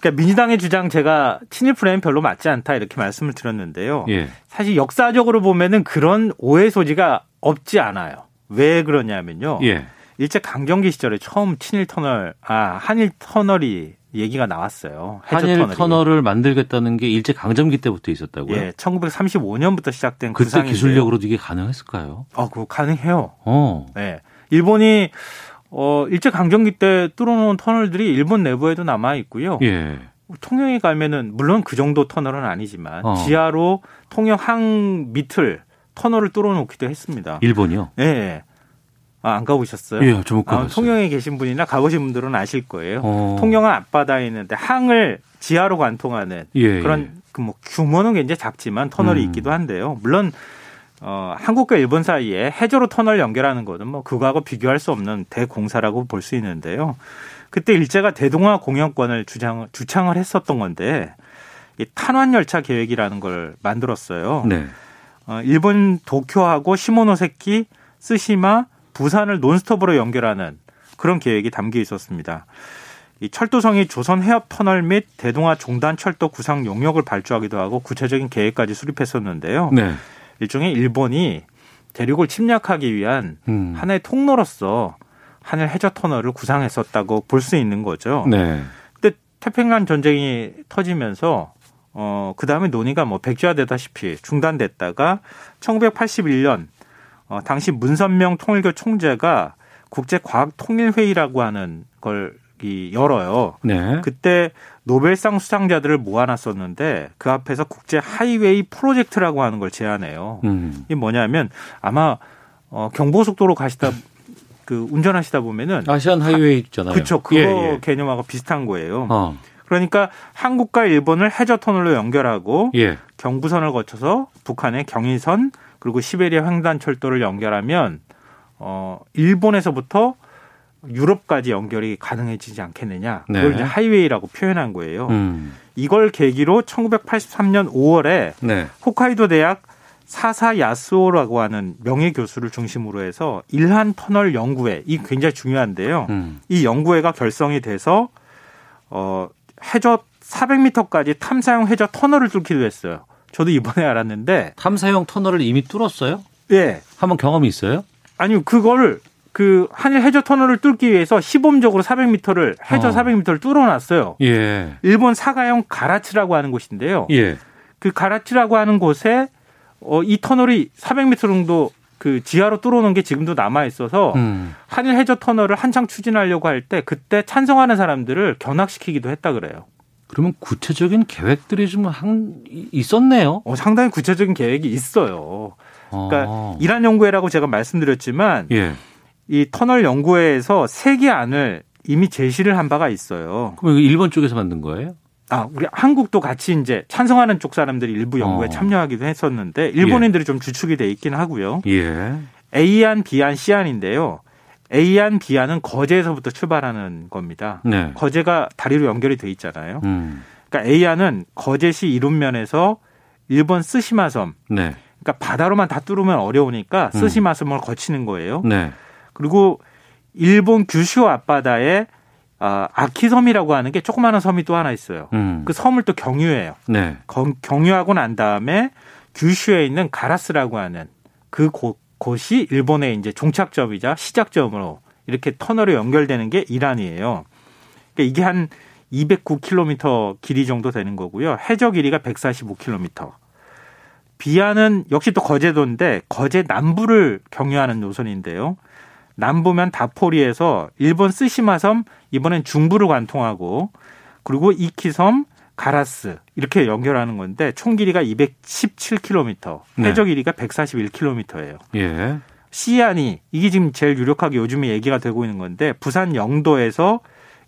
그러니까 민주당의 주장 제가 친일 프레임 별로 맞지 않다 이렇게 말씀을 드렸는데요. 예. 사실 역사적으로 보면은 그런 오해 소지가 없지 않아요. 왜 그러냐면요. 예. 일제 강점기 시절에 처음 친일 터널, 아 한일 터널이 얘기가 나왔어요. 한일 터널이. 터널을 만들겠다는 게 일제 강점기 때부터 있었다고요? 예, 1935년부터 시작된 그때 구상인데요. 기술력으로도 이게 가능했을까요? 아, 그거 가능해요. 어. 네. 일본이 어 일제 강점기 때 뚫어놓은 터널들이 일본 내부에도 남아 있고요. 예. 통영에 가면은 물론 그 정도 터널은 아니지만 어. 지하로 통영 항 밑을 터널을 뚫어놓기도 했습니다. 일본이요? 예. 예. 아, 안 가보셨어요? 예, 좀못 아, 가봤어요. 통영에 계신 분이나 가보신 분들은 아실 거예요. 어. 통영은 앞바다에 있는데 항을 지하로 관통하는 예, 그런 예. 그뭐 규모는 굉장히 작지만 터널이 음. 있기도 한데요. 물론 어, 한국과 일본 사이에 해저로 터널 연결하는 거는 뭐 그거하고 비교할 수 없는 대공사라고 볼 수 있는데요. 그때 일제가 대동아 공영권을 주장 주창을 했었던 건데 이 탄환 열차 계획이라는 걸 만들었어요. 네. 어, 일본 도쿄하고 시모노세키, 스시마, 부산을 논스톱으로 연결하는 그런 계획이 담겨 있었습니다. 이 철도성이 조선 해협 터널 및 대동아 종단 철도 구상 용역을 발주하기도 하고 구체적인 계획까지 수립했었는데요. 네. 일종의 일본이 대륙을 침략하기 위한 음. 하나의 통로로서 하늘 해저 터널을 구상했었다고 볼 수 있는 거죠. 네. 근데 태평양 전쟁이 터지면서 어 그 다음에 논의가 뭐 백지화되다시피 중단됐다가 1981년 어 당시 문선명 통일교 총재가 국제 과학 통일 회의라고 하는 걸 이 열어요. 네. 그때 노벨상 수상자들을 모아놨었는데 그 앞에서 국제 하이웨이 프로젝트라고 하는 걸 제안해요. 음. 이게 뭐냐면 아마 어 경보속도로 가시다 그 운전하시다 보면은 아시안 하이웨이 있잖아요. 그렇죠. 그거 예, 예. 개념하고 비슷한 거예요. 어. 그러니까 한국과 일본을 해저 터널로 연결하고 예. 경부선을 거쳐서 북한의 경인선 그리고 시베리아 횡단 철도를 연결하면 어 일본에서부터 유럽까지 연결이 가능해지지 않겠느냐. 그걸 네. 이제 하이웨이라고 표현한 거예요. 음. 이걸 계기로 1983년 5월에 네. 홋카이도 대학 사사 야스오라고 하는 명예 교수를 중심으로 해서 일한 터널 연구회 이 굉장히 중요한데요. 음. 이 연구회가 결성이 돼서 어 해저 400m까지 탐사용 해저 터널을 뚫기도 했어요. 저도 이번에 알았는데 탐사용 터널을 이미 뚫었어요? 예. 한번 경험이 있어요? 아니 그거를 그 한일 해저 터널을 뚫기 위해서 시범적으로 400m를 해저 어. 400m를 뚫어놨어요. 예. 일본 사가형 가라츠라고 하는 곳인데요. 예. 그 가라츠라고 하는 곳에 어, 이 터널이 400m 정도 그 지하로 뚫어놓은 게 지금도 남아 있어서 음. 한일 해저 터널을 한창 추진하려고 할 때 그때 찬성하는 사람들을 견학시키기도 했다 그래요. 그러면 구체적인 계획들이 좀 한, 있었네요. 어, 상당히 구체적인 계획이 있어요. 그러니까 어. 이란 연구회라고 제가 말씀드렸지만 예. 이 터널 연구회에서 세 개 안을 이미 제시를 한 바가 있어요. 그럼 이거 일본 쪽에서 만든 거예요? 아, 우리 한국도 같이 이제 찬성하는 쪽 사람들이 일부 연구에 어. 참여하기도 했었는데 일본인들이 좀 주축이 돼 있긴 하고요. 예. A안, B안, C안인데요. A안, B안은 거제에서부터 출발하는 겁니다. 네. 거제가 다리로 연결이 돼 있잖아요. 음. 그러니까 A안은 거제시 이룸면에서 일본 쓰시마섬, 네. 그러니까 바다로만 다 뚫으면 어려우니까 음. 쓰시마섬을 거치는 거예요. 네. 그리고 일본 규슈 앞바다에 아, 아키섬이라고 하는 게 조그마한 섬이 또 하나 있어요. 음. 그 섬을 또 경유해요. 네. 경- 경유하고 난 다음에 규슈에 있는 가라스라고 하는 그 곳, 곳이 일본의 이제 종착점이자 시작점으로 이렇게 터널에 연결되는 게 이란이에요. 그러니까 이게 한 209km 길이 정도 되는 거고요. 해저 길이가 145km. 비안은 역시 또 거제도인데 거제 남부를 경유하는 노선인데요. 남부면 다포리에서 일본 쓰시마섬 이번엔 중부를 관통하고 그리고 이키섬 가라스 이렇게 연결하는 건데 총 길이가 217km, 네. 해저 길이가 141km예요. 예. 시안이 이게 지금 제일 유력하게 요즘에 얘기가 되고 있는 건데 부산 영도에서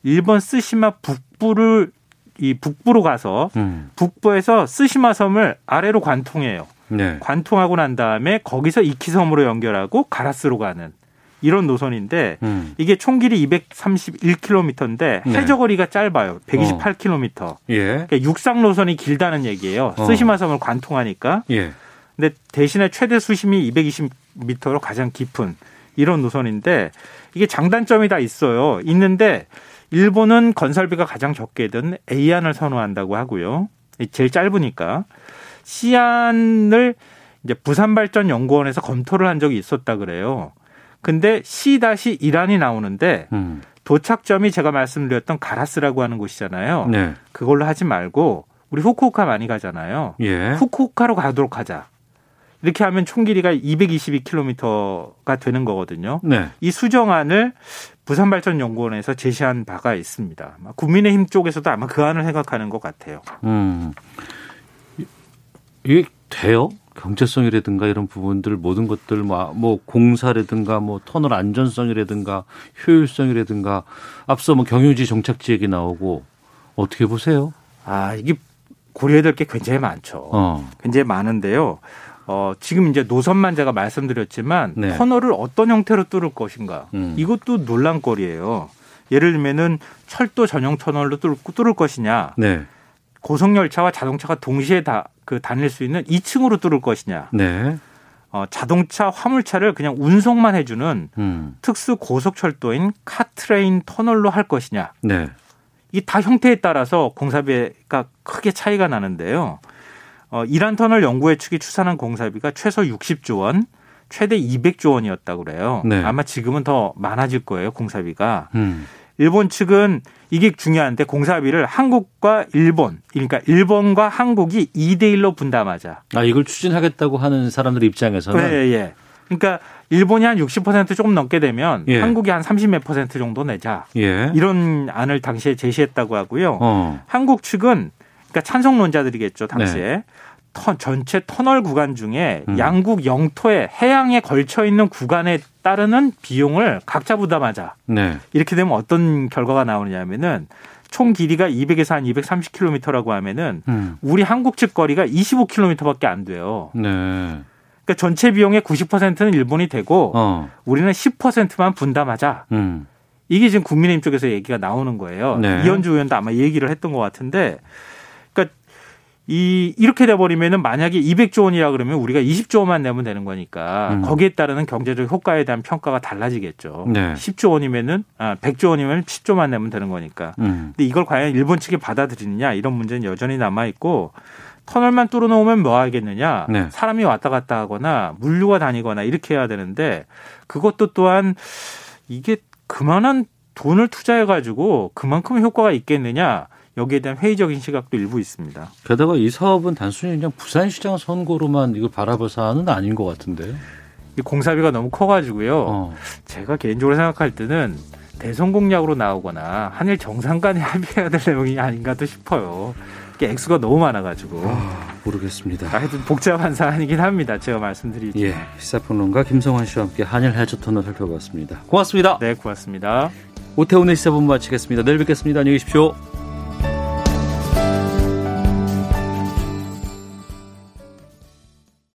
일본 쓰시마 북부를 이 북부로 가서 음. 북부에서 쓰시마 섬을 아래로 관통해요. 네. 관통하고 난 다음에 거기서 이키섬으로 연결하고 가라스로 가는 이런 노선인데 음. 이게 총 길이 231km인데 네. 해저 거리가 짧아요. 128km. 예. 그러니까 육상 노선이 길다는 얘기예요. 어. 쓰시마 섬을 관통하니까. 예. 근데 대신에 최대 수심이 220m로 가장 깊은 이런 노선인데 이게 장단점이 다 있어요. 있는데 일본은 건설비가 가장 적게 든 A안을 선호한다고 하고요. 제일 짧으니까. C안을 이제 부산발전연구원에서 검토를 한 적이 있었다 그래요. 근데 C-1안이 나오는데 음. 도착점이 제가 말씀드렸던 가라스라고 하는 곳이잖아요. 네. 그걸로 하지 말고 우리 후쿠오카 많이 가잖아요. 예. 후쿠오카로 가도록 하자. 이렇게 하면 총 길이가 222km가 되는 거거든요. 네. 이 수정안을 부산발전연구원에서 제시한 바가 있습니다. 국민의힘 쪽에서도 아마 그 안을 생각하는 것 같아요. 음. 이- 이게 돼요? 경제성이라든가 이런 부분들 모든 것들 뭐, 뭐 공사라든가 뭐 터널 안전성이라든가 효율성이라든가 앞서 뭐 경유지 정착지 얘기 나오고 어떻게 보세요? 아, 이게 고려해야 될 게 굉장히 많죠. 어. 굉장히 많은데요. 어, 지금 이제 노선만 제가 말씀드렸지만 네. 터널을 어떤 형태로 뚫을 것인가. 음. 이것도 논란거리예요. 예를 들면은 철도 전용 터널로 뚫을, 뚫을 것이냐. 네. 고속 열차와 자동차가 동시에 다 그 다닐 수 있는 2층으로 뚫을 것이냐. 네. 어, 자동차, 화물차를 그냥 운송만 해주는 음. 특수 고속철도인 car train 터널로 할 것이냐. 네. 이 다 형태에 따라서 공사비가 크게 차이가 나는데요. 어, 일한 터널 연구회 측이 추산한 공사비가 최소 60조 원, 최대 200조 원이었다고 그래요. 네. 아마 지금은 더 많아질 거예요, 공사비가. 음. 일본 측은 이게 중요한데 공사비를 한국과 일본, 그러니까 일본과 한국이 2대 1로 분담하자. 아, 이걸 추진하겠다고 하는 사람들 입장에서는 예, 예. 그러니까 일본이 한 60% 조금 넘게 되면 예. 한국이 한 30몇 퍼센트 정도 내자. 예. 이런 안을 당시에 제시했다고 하고요. 어. 한국 측은 그러니까 찬성론자들이겠죠 당시에 네. 터- 전체 터널 구간 중에 음. 양국 영토에 해양에 걸쳐 있는 구간에 따르는 비용을 각자 부담하자. 네. 이렇게 되면 어떤 결과가 나오느냐면은 총 길이가 200에서 한 230km라고 하면은 음. 우리 한국 측 거리가 25km밖에 안 돼요. 네. 그러니까 전체 비용의 90%는 일본이 되고 어. 우리는 10%만 분담하자. 음. 이게 지금 국민의힘 쪽에서 얘기가 나오는 거예요. 네. 이현주 의원도 아마 얘기를 했던 것 같은데, 이 이렇게 돼 버리면은 만약에 200조 원이라 그러면 우리가 20조 원만 내면 되는 거니까 음. 거기에 따르는 경제적 효과에 대한 평가가 달라지겠죠. 네. 10조 원이면은 아 100조 원이면 10조만 내면 되는 거니까. 음. 근데 이걸 과연 일본 측이 받아들이느냐 이런 문제는 여전히 남아 있고 터널만 뚫어 놓으면 뭐 하겠느냐 네. 사람이 왔다 갔다 하거나 물류가 다니거나 이렇게 해야 되는데 그것도 또한 이게 그만한 돈을 투자해 가지고 그만큼 효과가 있겠느냐 여기에 대한 회의적인 시각도 일부 있습니다. 게다가 이 사업은 단순히 그냥 부산시장 선거로만 이거 바라볼 사안은 아닌 것 같은데요. 이 공사비가 너무 커가지고요. 어. 제가 개인적으로 생각할 때는 대선 공약으로 나오거나 한일 정상 간에 합의해야 될 내용이 아닌가도 싶어요. 이게 액수가 너무 많아가지고. 모르겠습니다. 하여튼 복잡한 사안이긴 합니다. 제가 말씀드리죠. 예, 시사평론가 김성환 씨와 함께 한일 해저 터널 살펴봤습니다. 고맙습니다. 네, 고맙습니다. 오태훈의 시사본 마치겠습니다. 내일 뵙겠습니다. 안녕히 계십시오.